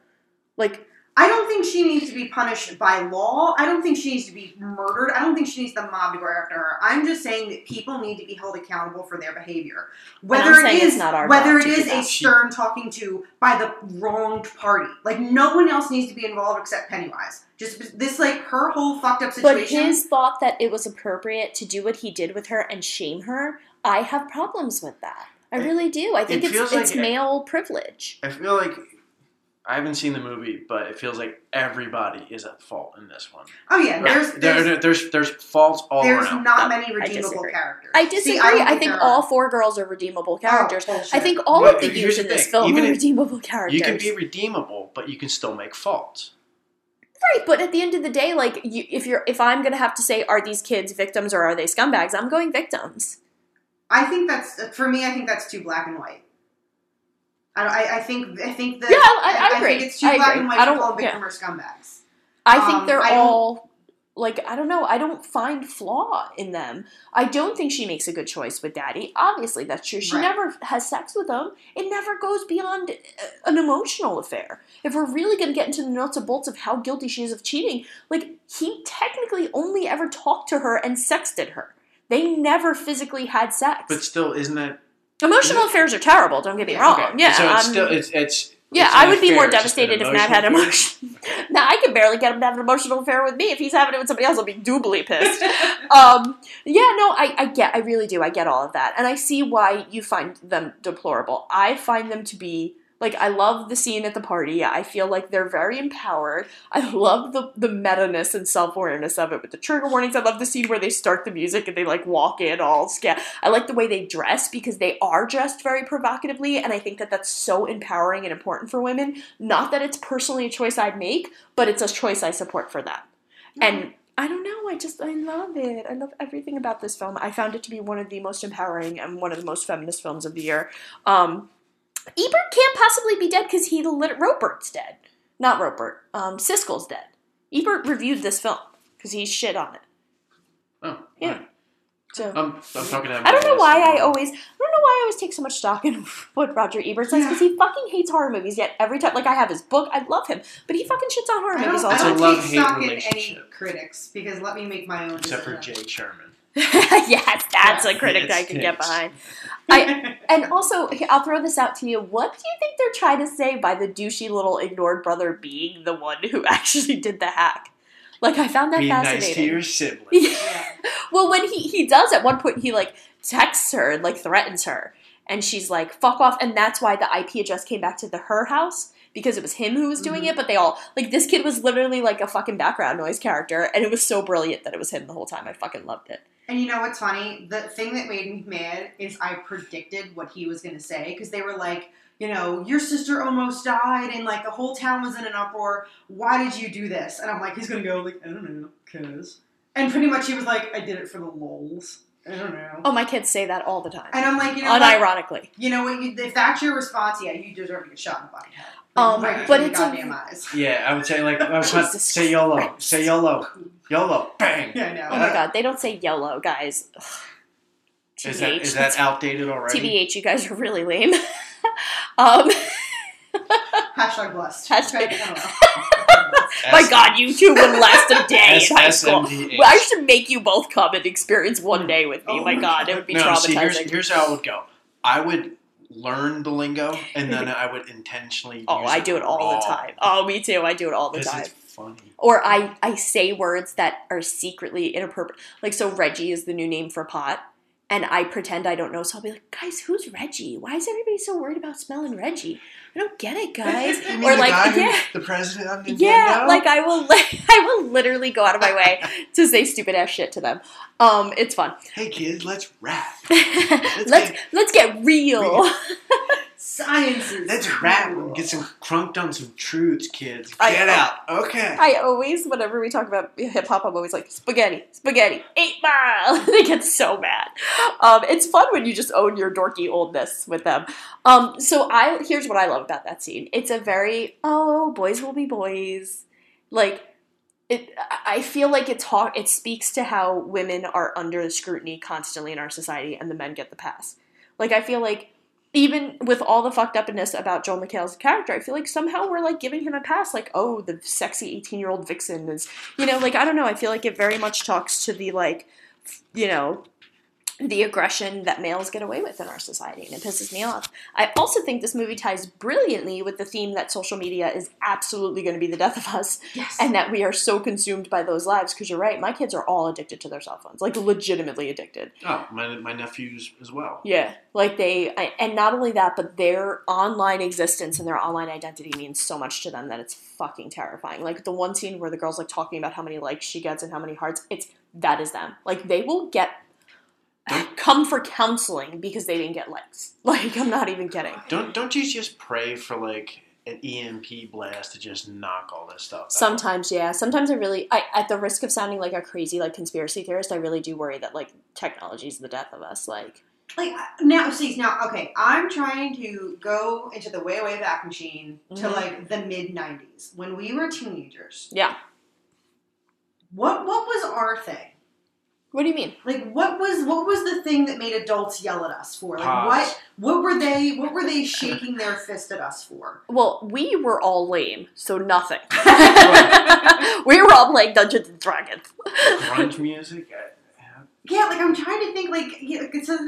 Speaker 1: like
Speaker 2: I don't think she needs to be punished by law. I don't think she needs to be murdered. I don't think she needs the mob to go after her. I'm just saying that people need to be held accountable for their behavior. Whether it is
Speaker 1: not our
Speaker 2: whether it is a stern talking to by the wronged party. Like no one else needs to be involved except Pennywise. Just this like her whole fucked up situation.
Speaker 1: But his thought that it was appropriate to do what he did with her and shame her, I have problems with that. I really do. I think
Speaker 3: it
Speaker 1: it's it's
Speaker 3: like-
Speaker 1: male privilege.
Speaker 3: I feel like I haven't seen the movie, but it feels like everybody is at fault in this one.
Speaker 2: oh yeah, there's there's,
Speaker 3: there- there's there's faults all
Speaker 2: there's
Speaker 3: around.
Speaker 2: There's
Speaker 1: not
Speaker 2: many redeemable
Speaker 1: disagree.
Speaker 2: characters.
Speaker 1: I disagree.
Speaker 2: don't
Speaker 1: I think all
Speaker 2: are.
Speaker 1: four girls are redeemable oh, characters.
Speaker 2: Oh,
Speaker 1: I think all
Speaker 3: But
Speaker 1: of the
Speaker 3: here's
Speaker 1: youth in this film
Speaker 3: even
Speaker 1: are redeemable characters.
Speaker 3: You can be redeemable, but you can still make faults.
Speaker 1: Right, but at the end of the day, like you, if you're if I'm gonna have to say, are these kids victims or are they scumbags? I'm going victims.
Speaker 2: I think that's for me. I think that's too black and white. I, I, I think I think that
Speaker 1: Yeah, I- I
Speaker 2: think
Speaker 1: agree.
Speaker 2: it's too
Speaker 1: I
Speaker 2: black
Speaker 1: agree.
Speaker 2: and white
Speaker 1: I
Speaker 2: to
Speaker 1: don't-
Speaker 2: call them
Speaker 1: yeah.
Speaker 2: victim or scumbags.
Speaker 1: I think
Speaker 2: Um,
Speaker 1: they're
Speaker 2: I don't-
Speaker 1: all like I don't know. I don't find flaw in them. I don't think she makes a good choice with Daddy. Obviously, that's true. She
Speaker 2: Right.
Speaker 1: never has sex with him. It never goes beyond uh, an emotional affair. If we're really going to get into the nuts and bolts of how guilty she is of cheating, like he technically only ever talked to her and sexted her. They never physically had sex.
Speaker 3: But still, isn't that
Speaker 1: Emotional affairs are terrible. Don't get me wrong.
Speaker 3: okay?
Speaker 1: Yeah,
Speaker 3: So it's
Speaker 1: I'm-
Speaker 3: still it's it's
Speaker 1: yeah,
Speaker 3: it's
Speaker 1: I would be more
Speaker 3: it's just an
Speaker 1: devastated if Matt had emotion. now I can barely get him to have an emotional affair with me. If he's having it with somebody else, I'll be doubly pissed. um, yeah, no, I, I get, I really do, I get all of that, and I see why you find them deplorable. I find them to be like, I love the scene at the party. I feel like they're very empowered. I love the the meta ness and self awareness of it with the trigger warnings. I love the scene where they start the music and they like walk in all scared. I like the way they dress because they are dressed very provocatively, and I think that that's so empowering and important for women. Not that it's personally a choice I'd make, but it's a choice I support for them. And I don't know, I just I love it. I love everything about this film. I found it to be one of the most empowering and one of the most feminist films of the year. Um, Ebert can't possibly be dead because he lit Ropert's dead. Not Ropert. Um, Siskel's dead. Ebert reviewed this film because he shit on it.
Speaker 3: Oh,
Speaker 1: Yeah.
Speaker 3: alright.
Speaker 1: So
Speaker 3: I'm, I'm talking.
Speaker 1: I don't know why I always I don't know why I always take so much stock in what Roger Ebert says because he fucking hates horror movies. Yet every time, like I have his book, I love him, but he fucking shits on horror
Speaker 2: I
Speaker 1: movies
Speaker 2: don't,
Speaker 1: all
Speaker 2: I don't
Speaker 1: time.
Speaker 3: It's a
Speaker 2: take stock in any critics because let me make my own.
Speaker 3: except for. Jay Sherman.
Speaker 1: yes, that's a critic
Speaker 3: it
Speaker 1: I can get behind. I and also I'll throw this out to you. What do you think they're trying to say by the douchey little ignored brother being the one who actually did the hack? Like I found that
Speaker 3: Be nice
Speaker 1: fascinating.
Speaker 3: to your sibling.
Speaker 2: Yeah.
Speaker 1: well, when he he does at one point, he like texts her and like threatens her, and she's like, "Fuck off!" And that's why the IP address came back to the her house because it was him who was doing
Speaker 2: Mhm.
Speaker 1: it. But they all like this kid was literally like a fucking background noise character, and it was so brilliant that it was him the whole time. I fucking loved it.
Speaker 2: And you know what's funny? The thing that made me mad is I predicted what he was going to say because they were like, you know, your sister almost died and like the whole town was in an uproar. Why did you do this? And I'm like, he's going to go like, I don't know, cause. And pretty much he was like, I did it for the lols. I don't know.
Speaker 1: Oh, my kids say that all the time.
Speaker 2: And I'm like, you know, what?
Speaker 1: Unironically.
Speaker 2: you know what? You, if that's your response, yeah, you deserve to get shot in the fucking head.
Speaker 1: Um,
Speaker 2: right
Speaker 1: but it's
Speaker 2: your
Speaker 1: a-
Speaker 2: goddamn eyes.
Speaker 3: Yeah, I would say like I would say YOLO, say YOLO, YOLO, bang.
Speaker 2: Yeah, I know.
Speaker 1: Oh my god, they don't say YOLO, guys. Ugh.
Speaker 3: Is that
Speaker 1: TBH.
Speaker 3: is that outdated already?
Speaker 1: TBH, you guys are really lame. um,
Speaker 2: Hashtag blessed.
Speaker 1: Hashtag-
Speaker 2: Okay, I don't know.
Speaker 1: my
Speaker 3: S-
Speaker 1: god, you two wouldn't last a day
Speaker 3: S-
Speaker 1: in high school.
Speaker 3: SMDH.
Speaker 1: I should make you both come and experience one day with me.
Speaker 2: Oh
Speaker 1: my
Speaker 2: my
Speaker 1: god, it would be
Speaker 3: no,
Speaker 1: traumatizing.
Speaker 3: see, here's, here's how it would go. I would learn the lingo, and then I would intentionally.
Speaker 1: oh,
Speaker 3: use
Speaker 1: I do it all the time. Oh, me too. I do it all the
Speaker 3: 'cause
Speaker 1: time.
Speaker 3: Funny.
Speaker 1: Or I, I say words that are secretly inappropriate. Like, so Reggie is the new name for pot. And I pretend I don't know. So I'll be like, guys, who's Reggie? Why is everybody so worried about smelling Reggie? I don't get it, guys.
Speaker 3: You mean
Speaker 1: or
Speaker 3: the
Speaker 1: like,
Speaker 3: guy who-
Speaker 1: yeah.
Speaker 3: the president of Nintendo?
Speaker 1: Yeah, like I will, li- I will literally go out of my way to say stupid ass shit to them. Um, it's fun.
Speaker 3: hey kids, let's rap.
Speaker 1: let's
Speaker 3: get-
Speaker 1: let's get real.
Speaker 2: Science
Speaker 3: Let's rap and get some crunked on some truths, kids.
Speaker 1: I-
Speaker 3: Get out. Okay.
Speaker 1: I always, whenever we talk about hip hop, I'm always like spaghetti, spaghetti, eight mile. they get so mad. Um, it's fun when you just own your dorky oldness with them. Um, so I here's what I love about that scene. It's a very oh boys will be boys, like it. I- feel like it talk. It speaks to how women are under scrutiny constantly in our society, and the men get the pass. Like I feel like even with all the fucked upness about Joel McHale's character, I feel like somehow we're like giving him a pass. Like, oh, the sexy eighteen year old vixen is, you know, like I don't know. I feel like it very much talks to the like, you know, the aggression that males get away with in our society, and it pisses me off. I also think this movie ties brilliantly with the theme that social media is absolutely going to be the death of us,
Speaker 2: Yes.
Speaker 1: and that we are so consumed by those lives. Because you're right, my kids are all addicted to their cell phones, like legitimately addicted.
Speaker 3: Oh, my, my nephews as well.
Speaker 1: Yeah, like they, I, and not only that, but their online existence and their online identity means so much to them that it's fucking terrifying. Like the one scene where the girl's like talking about how many likes she gets and how many hearts, it's that is them. Like they will get come for counseling because they didn't get likes. Like I'm not even kidding.
Speaker 3: Don't don't you just pray for like an EMP blast to just knock all this stuff out?
Speaker 1: Sometimes, yeah. Sometimes I really, I, at the risk of sounding like a crazy like conspiracy theorist, I really do worry that like technology is the death of us. Like,
Speaker 2: Like now, see now. Okay, I'm trying to go into the way way back machine to
Speaker 1: Mhm.
Speaker 2: like the mid '90s when we were teenagers.
Speaker 1: yeah.
Speaker 2: What what was our thing?
Speaker 1: What do you mean?
Speaker 2: Like what was what was the thing that made adults yell at us for? Like
Speaker 3: Pause.
Speaker 2: what what were they what were they shaking their fist at us for?
Speaker 1: Well, we were all lame, so nothing. we were all playing Dungeons and Dragons.
Speaker 3: grunge music.
Speaker 2: Yeah, like I'm trying to think like yeah, like, it's a,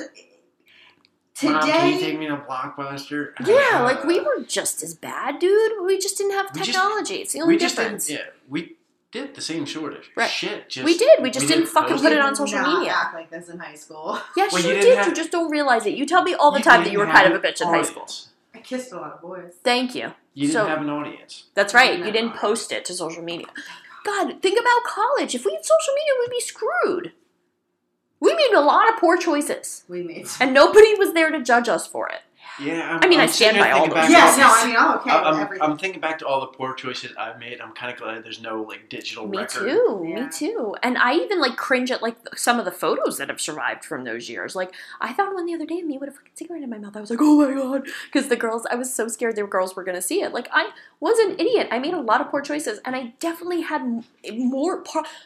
Speaker 3: Mom, can you take
Speaker 2: today.
Speaker 3: me to Blockbuster?
Speaker 1: Yeah,
Speaker 3: Uh,
Speaker 1: like we were just as bad, dude. We just didn't have
Speaker 3: We just-
Speaker 1: technology. it's the only
Speaker 3: we just
Speaker 1: difference.
Speaker 3: didn't. Yeah, we did the same sort of
Speaker 1: Right.
Speaker 3: shit. Just
Speaker 1: We did, we just didn't fucking put it
Speaker 3: it.
Speaker 1: on social
Speaker 2: Not
Speaker 1: media.
Speaker 2: Act like this in high school.
Speaker 1: Yes,
Speaker 3: Well,
Speaker 1: you,
Speaker 3: you
Speaker 1: did.
Speaker 3: have-
Speaker 1: You just don't realize it. You tell me all the time that you were kind of a bitch in high school.
Speaker 2: I kissed a lot of boys.
Speaker 1: Thank you.
Speaker 3: You didn't
Speaker 1: So-
Speaker 3: have an audience.
Speaker 1: That's right. You didn't post it to social media. Oh, God, think about college. If we had social media, we'd be screwed. We made a lot of poor choices,
Speaker 2: We made.
Speaker 1: and nobody was there to judge us for it.
Speaker 3: Yeah, I'm,
Speaker 1: I mean,
Speaker 3: I'm
Speaker 1: I stand
Speaker 3: sitting
Speaker 1: by all
Speaker 3: thinking
Speaker 1: those
Speaker 3: back
Speaker 2: Yeah, no, I mean I'm okay
Speaker 3: I'm,
Speaker 2: with
Speaker 3: I'm,
Speaker 2: everything.
Speaker 3: I'm thinking back to all the poor choices I've made. I'm kind of glad there's no like digital
Speaker 1: Me
Speaker 3: record.
Speaker 1: too.
Speaker 2: Yeah.
Speaker 1: Me too. And I even like cringe at like some of the photos that have survived from those years. Like I found one the other day of me with a fucking cigarette in my mouth. I was like, oh my god, because the girls. I was so scared the girls were gonna see it. Like I was an idiot. I made a lot of poor choices, and I definitely had more.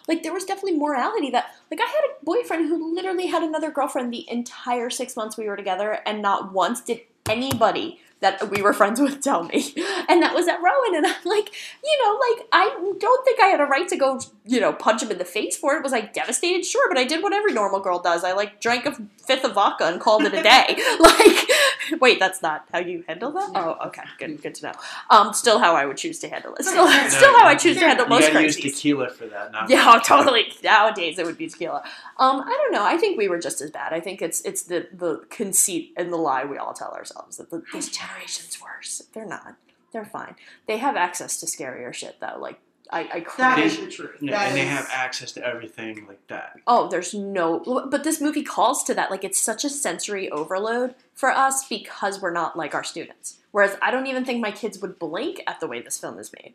Speaker 1: Like there was definitely morality that. Like I had a boyfriend who literally had another girlfriend the entire six months we were together, and not once did anybody that we were friends with tell me. And that was at Rowan. And I'm like, you know, like, I don't think I had a right to go, you know, punch him in the face for it. Was I devastated? Sure, but I did what every normal girl does. I, like, drank a fifth of vodka and called it a day. like, wait, that's not how you handle that? Oh, okay. Good, good to know. Um, still how I would choose to handle it. Still,
Speaker 2: No,
Speaker 1: still how I choose to handle most
Speaker 3: gotta use tequila for that. Not
Speaker 1: Yeah, totally. Nowadays it would be tequila. Um, I don't know. I think we were just as bad. I think it's it's the the conceit and the lie we all tell ourselves that the, this generation's worse. They're not. They're fine. They have access to scarier shit though. Like I, I
Speaker 2: that
Speaker 1: cringe.
Speaker 2: is the truth.
Speaker 3: Yeah,
Speaker 2: That
Speaker 3: and they have access to everything like that.
Speaker 1: Oh, there's no. But this movie calls to that. Like it's such a sensory overload for us because we're not like our students. Whereas I don't even think my kids would blink at the way this film is made.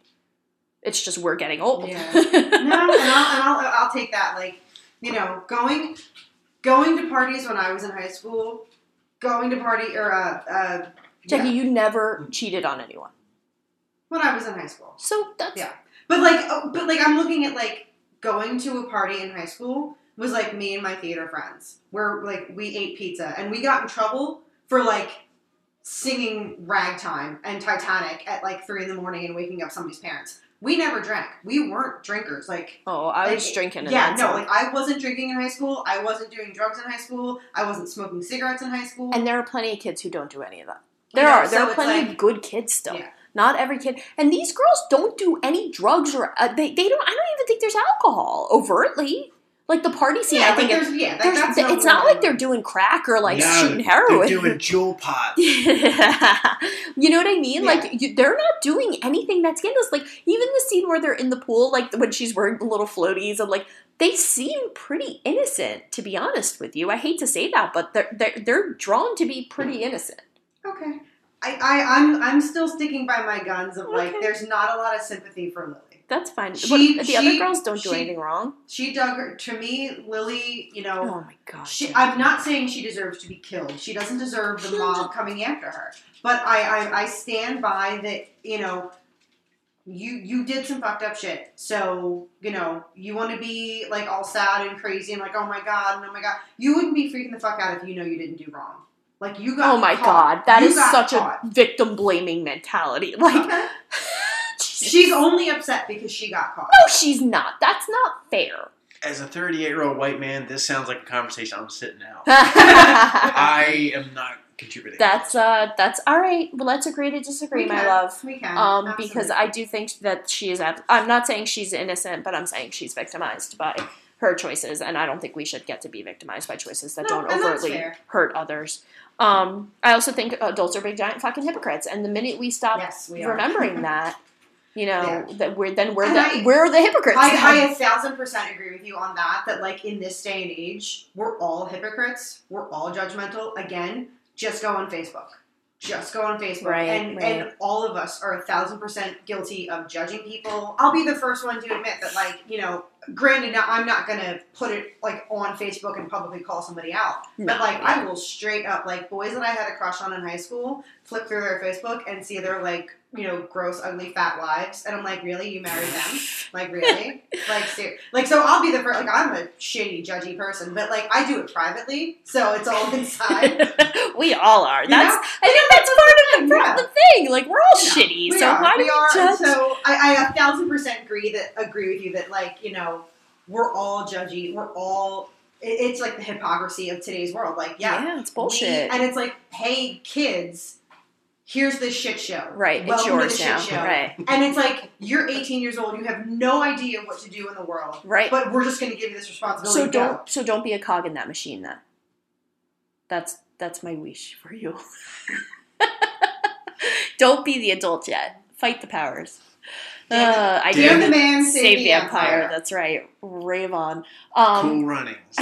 Speaker 1: It's just we're getting old.
Speaker 2: Yeah. no, and I'll, and I'll, I'll take that. Like, you know, going going to parties when I was in high school, going to party or uh, uh
Speaker 1: Jackie,
Speaker 2: yeah,
Speaker 1: you never cheated on anyone.
Speaker 2: when I was in high school.
Speaker 1: So that's
Speaker 2: Yeah. But like, oh, but like, I'm looking at like going to a party in high school was like me and my theater friends, where like we ate pizza and we got in trouble for like singing ragtime and Titanic at like three in the morning and waking up somebody's parents. We never drank. We weren't drinkers. Like,
Speaker 1: Oh, I was
Speaker 2: like,
Speaker 1: drinking.
Speaker 2: Yeah, no, like I wasn't drinking in high school. I wasn't doing drugs in high school. I wasn't smoking cigarettes in high school.
Speaker 1: and there are plenty of kids who don't do any of that. There
Speaker 2: know,
Speaker 1: are. There
Speaker 2: so
Speaker 1: are plenty
Speaker 2: like-
Speaker 1: of good kids still.
Speaker 2: Yeah.
Speaker 1: Not every kid. And these girls don't do any drugs or uh, they, they don't. I don't even think there's alcohol overtly. Like the party scene,
Speaker 2: yeah,
Speaker 1: I think
Speaker 2: like,
Speaker 1: it-
Speaker 2: yeah, that,
Speaker 1: there's-
Speaker 2: that's no
Speaker 1: it's not like they're doing crack or like
Speaker 3: No,
Speaker 1: shooting heroin.
Speaker 3: They're doing jewel pot.
Speaker 1: you know what I mean?
Speaker 2: Yeah.
Speaker 1: Like you, they're not doing anything that's scandalous. Like even the scene where they're in the pool, like when she's wearing the little floaties, and like they seem pretty innocent. To be honest with you, I hate to say that, but they're they're, they're drawn to be pretty innocent.
Speaker 2: Okay. I, I, I'm I'm still sticking by my guns of like
Speaker 1: Okay.
Speaker 2: there's not a lot of sympathy for Lily.
Speaker 1: That's fine.
Speaker 2: She-
Speaker 1: But the other girls don't do
Speaker 2: she-
Speaker 1: anything wrong.
Speaker 2: She dug her to me, Lily, you know,
Speaker 1: Oh my god.
Speaker 2: she, I'm not saying she deserves to be killed. She doesn't deserve the mob coming after her. But I, I, I stand by that, you know, you you did some fucked up shit. So, you know, you want to be like all sad and crazy and like, oh my god, and oh my god. You wouldn't be freaking the fuck out if you know you didn't do wrong. Like you got
Speaker 1: Oh my
Speaker 2: caught.
Speaker 1: god, that
Speaker 2: You
Speaker 1: is such
Speaker 2: caught.
Speaker 1: a victim blaming mentality. Like
Speaker 2: Okay. She's only upset because she got caught.
Speaker 1: No, she's not. That's not fair.
Speaker 3: As a 38 year old white man, this sounds like a conversation I'm sitting out. I am not contributing.
Speaker 1: that's uh that's all right. Well, let's agree to disagree,
Speaker 2: We
Speaker 1: my
Speaker 2: can.
Speaker 1: love.
Speaker 2: We can.
Speaker 1: Um, because. I do think that she is. ab- I'm not saying she's innocent, but I'm saying she's victimized by her choices, and I don't think we should get to be victimized by choices that
Speaker 2: No,
Speaker 1: don't overtly hurt others. Um, I also think adults are big giant fucking hypocrites, and the minute we stop
Speaker 2: Yes, we
Speaker 1: remembering that, you know,
Speaker 2: Yeah.
Speaker 1: that we're then we're
Speaker 2: And
Speaker 1: the
Speaker 2: I-
Speaker 1: we're the hypocrites.
Speaker 2: I. I a thousand percent agree with you on that. That like in this day and age, we're all hypocrites. We're all judgmental. Again, just go on Facebook. Just go on Facebook,
Speaker 1: Right,
Speaker 2: and
Speaker 1: right.
Speaker 2: and all of us are a thousand percent guilty of judging people. I'll be the first one to admit that, like you know, granted, now I'm not gonna put it like on Facebook and publicly call somebody out,
Speaker 1: No,
Speaker 2: but like
Speaker 1: yeah.
Speaker 2: I will straight up like boys that I had a crush on in high school flip through their Facebook and see their like you know gross, ugly, fat wives, and I'm like, really, you married them? Like really? like ser- like so I'll be the first like I'm a shady judgy person, but like I do it privately, so it's all inside.
Speaker 1: we all are.
Speaker 2: You
Speaker 1: That's
Speaker 2: know?
Speaker 1: I think that's part of the,
Speaker 2: Yeah.
Speaker 1: the thing. Like we're all
Speaker 2: You know,
Speaker 1: shitty.
Speaker 2: we
Speaker 1: so
Speaker 2: are,
Speaker 1: why do
Speaker 2: we
Speaker 1: we
Speaker 2: are,
Speaker 1: judge?
Speaker 2: So I, I a thousand percent agree that agree with you that like you know we're all judgy. We're all it- it's like the hypocrisy of today's world. Like yeah,
Speaker 1: yeah, it's
Speaker 2: we-
Speaker 1: bullshit.
Speaker 2: and it's like hey kids, here's this shit show.
Speaker 1: right, it's
Speaker 2: Welcome
Speaker 1: yours
Speaker 2: to the
Speaker 1: now.
Speaker 2: shit show.
Speaker 1: Right,
Speaker 2: And it's like you're 18 years old. You have no idea what to do in the world.
Speaker 1: right.
Speaker 2: But we're just going to give you this responsibility.
Speaker 1: So don't so don't be a cog in that machine then. That's that's my wish for you. don't be the adult yet. Fight the powers.
Speaker 2: Damn.
Speaker 1: Uh, I
Speaker 3: Damn
Speaker 1: do
Speaker 2: the man, save
Speaker 1: save
Speaker 2: the
Speaker 1: the empire.
Speaker 2: empire.
Speaker 1: That's right. Rave on. Um,
Speaker 3: cool runnings.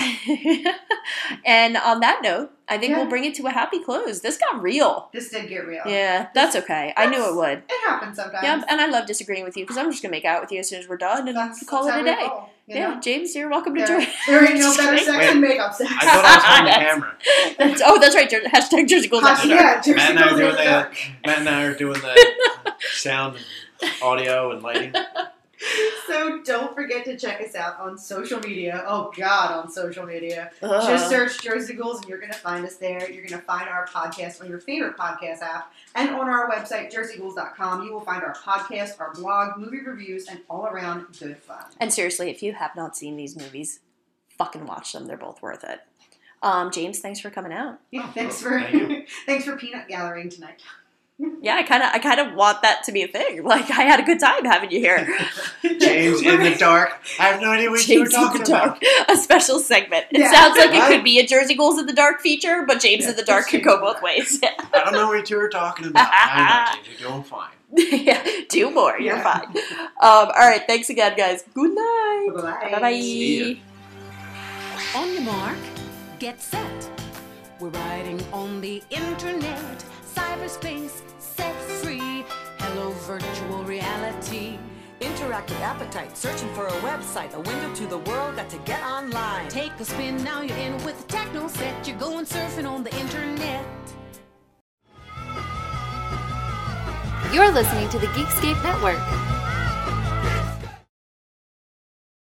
Speaker 1: and on that note, I think
Speaker 2: Yeah.
Speaker 1: we'll bring it to a happy close. This got real.
Speaker 2: This did get real.
Speaker 1: Yeah, that's okay. I knew it would.
Speaker 2: It happens sometimes.
Speaker 1: Yeah, and I love disagreeing with you because I'm just gonna make out with you as soon as we're done and
Speaker 2: That's,
Speaker 1: call
Speaker 2: that's
Speaker 1: it a day.
Speaker 2: roll,
Speaker 1: Yeah,
Speaker 2: know?
Speaker 1: James, you're welcome to join.
Speaker 2: there ain't no
Speaker 1: Just
Speaker 2: better sex than makeup sex.
Speaker 3: I thought I was holding the camera.
Speaker 1: That's, oh, that's right. Jer- Hashtag Jersey Ghouls
Speaker 2: Hot-
Speaker 1: After
Speaker 2: yeah, Jersey
Speaker 3: Matt and I are doing
Speaker 2: After
Speaker 3: the Matt and I are doing the sound and audio and lighting.
Speaker 2: So don't forget to check us out on social media. Oh God, on social media.
Speaker 1: Ugh.
Speaker 2: Just search Jersey Ghouls and you're gonna find us there. You're gonna find our podcast on your favorite podcast app and on our website, jerseyghouls.com. You will find our podcast, our blog, movie reviews, and all around good fun.
Speaker 1: And seriously, if you have not seen these movies, fucking watch them. They're both worth it. Um, James, thanks for coming out.
Speaker 2: Yeah,
Speaker 3: Oh,
Speaker 2: thanks for
Speaker 3: thank
Speaker 2: thanks for peanut gathering tonight.
Speaker 1: Yeah, I kind of, I kind of want that to be a thing. Like, I had a good time having you here.
Speaker 3: James in the dark. I have no idea what you were
Speaker 1: James in the
Speaker 3: talking about.
Speaker 1: a special segment. It
Speaker 2: Yeah.
Speaker 1: sounds like it could be a Jersey Ghouls in the Dark feature, but James
Speaker 3: Yeah,
Speaker 1: in the Dark could go both
Speaker 2: Dark.
Speaker 1: ways.
Speaker 3: I don't know what you were talking about. I know, James. You're doing fine.
Speaker 1: yeah, do more. You're
Speaker 2: Yeah.
Speaker 1: fine. Um, all right, thanks again, guys. Good night.
Speaker 2: Bye
Speaker 1: Bye bye.
Speaker 3: See ya.
Speaker 5: On your mark, get set. We're riding on the internet, cyberspace, set free. Hello, virtual reality. Interactive appetite, searching for a website, a window to the world, got to get online.
Speaker 6: Take a spin, now you're in with the techno set. You're going surfing on the internet.
Speaker 7: You're listening to the Geekscape Network.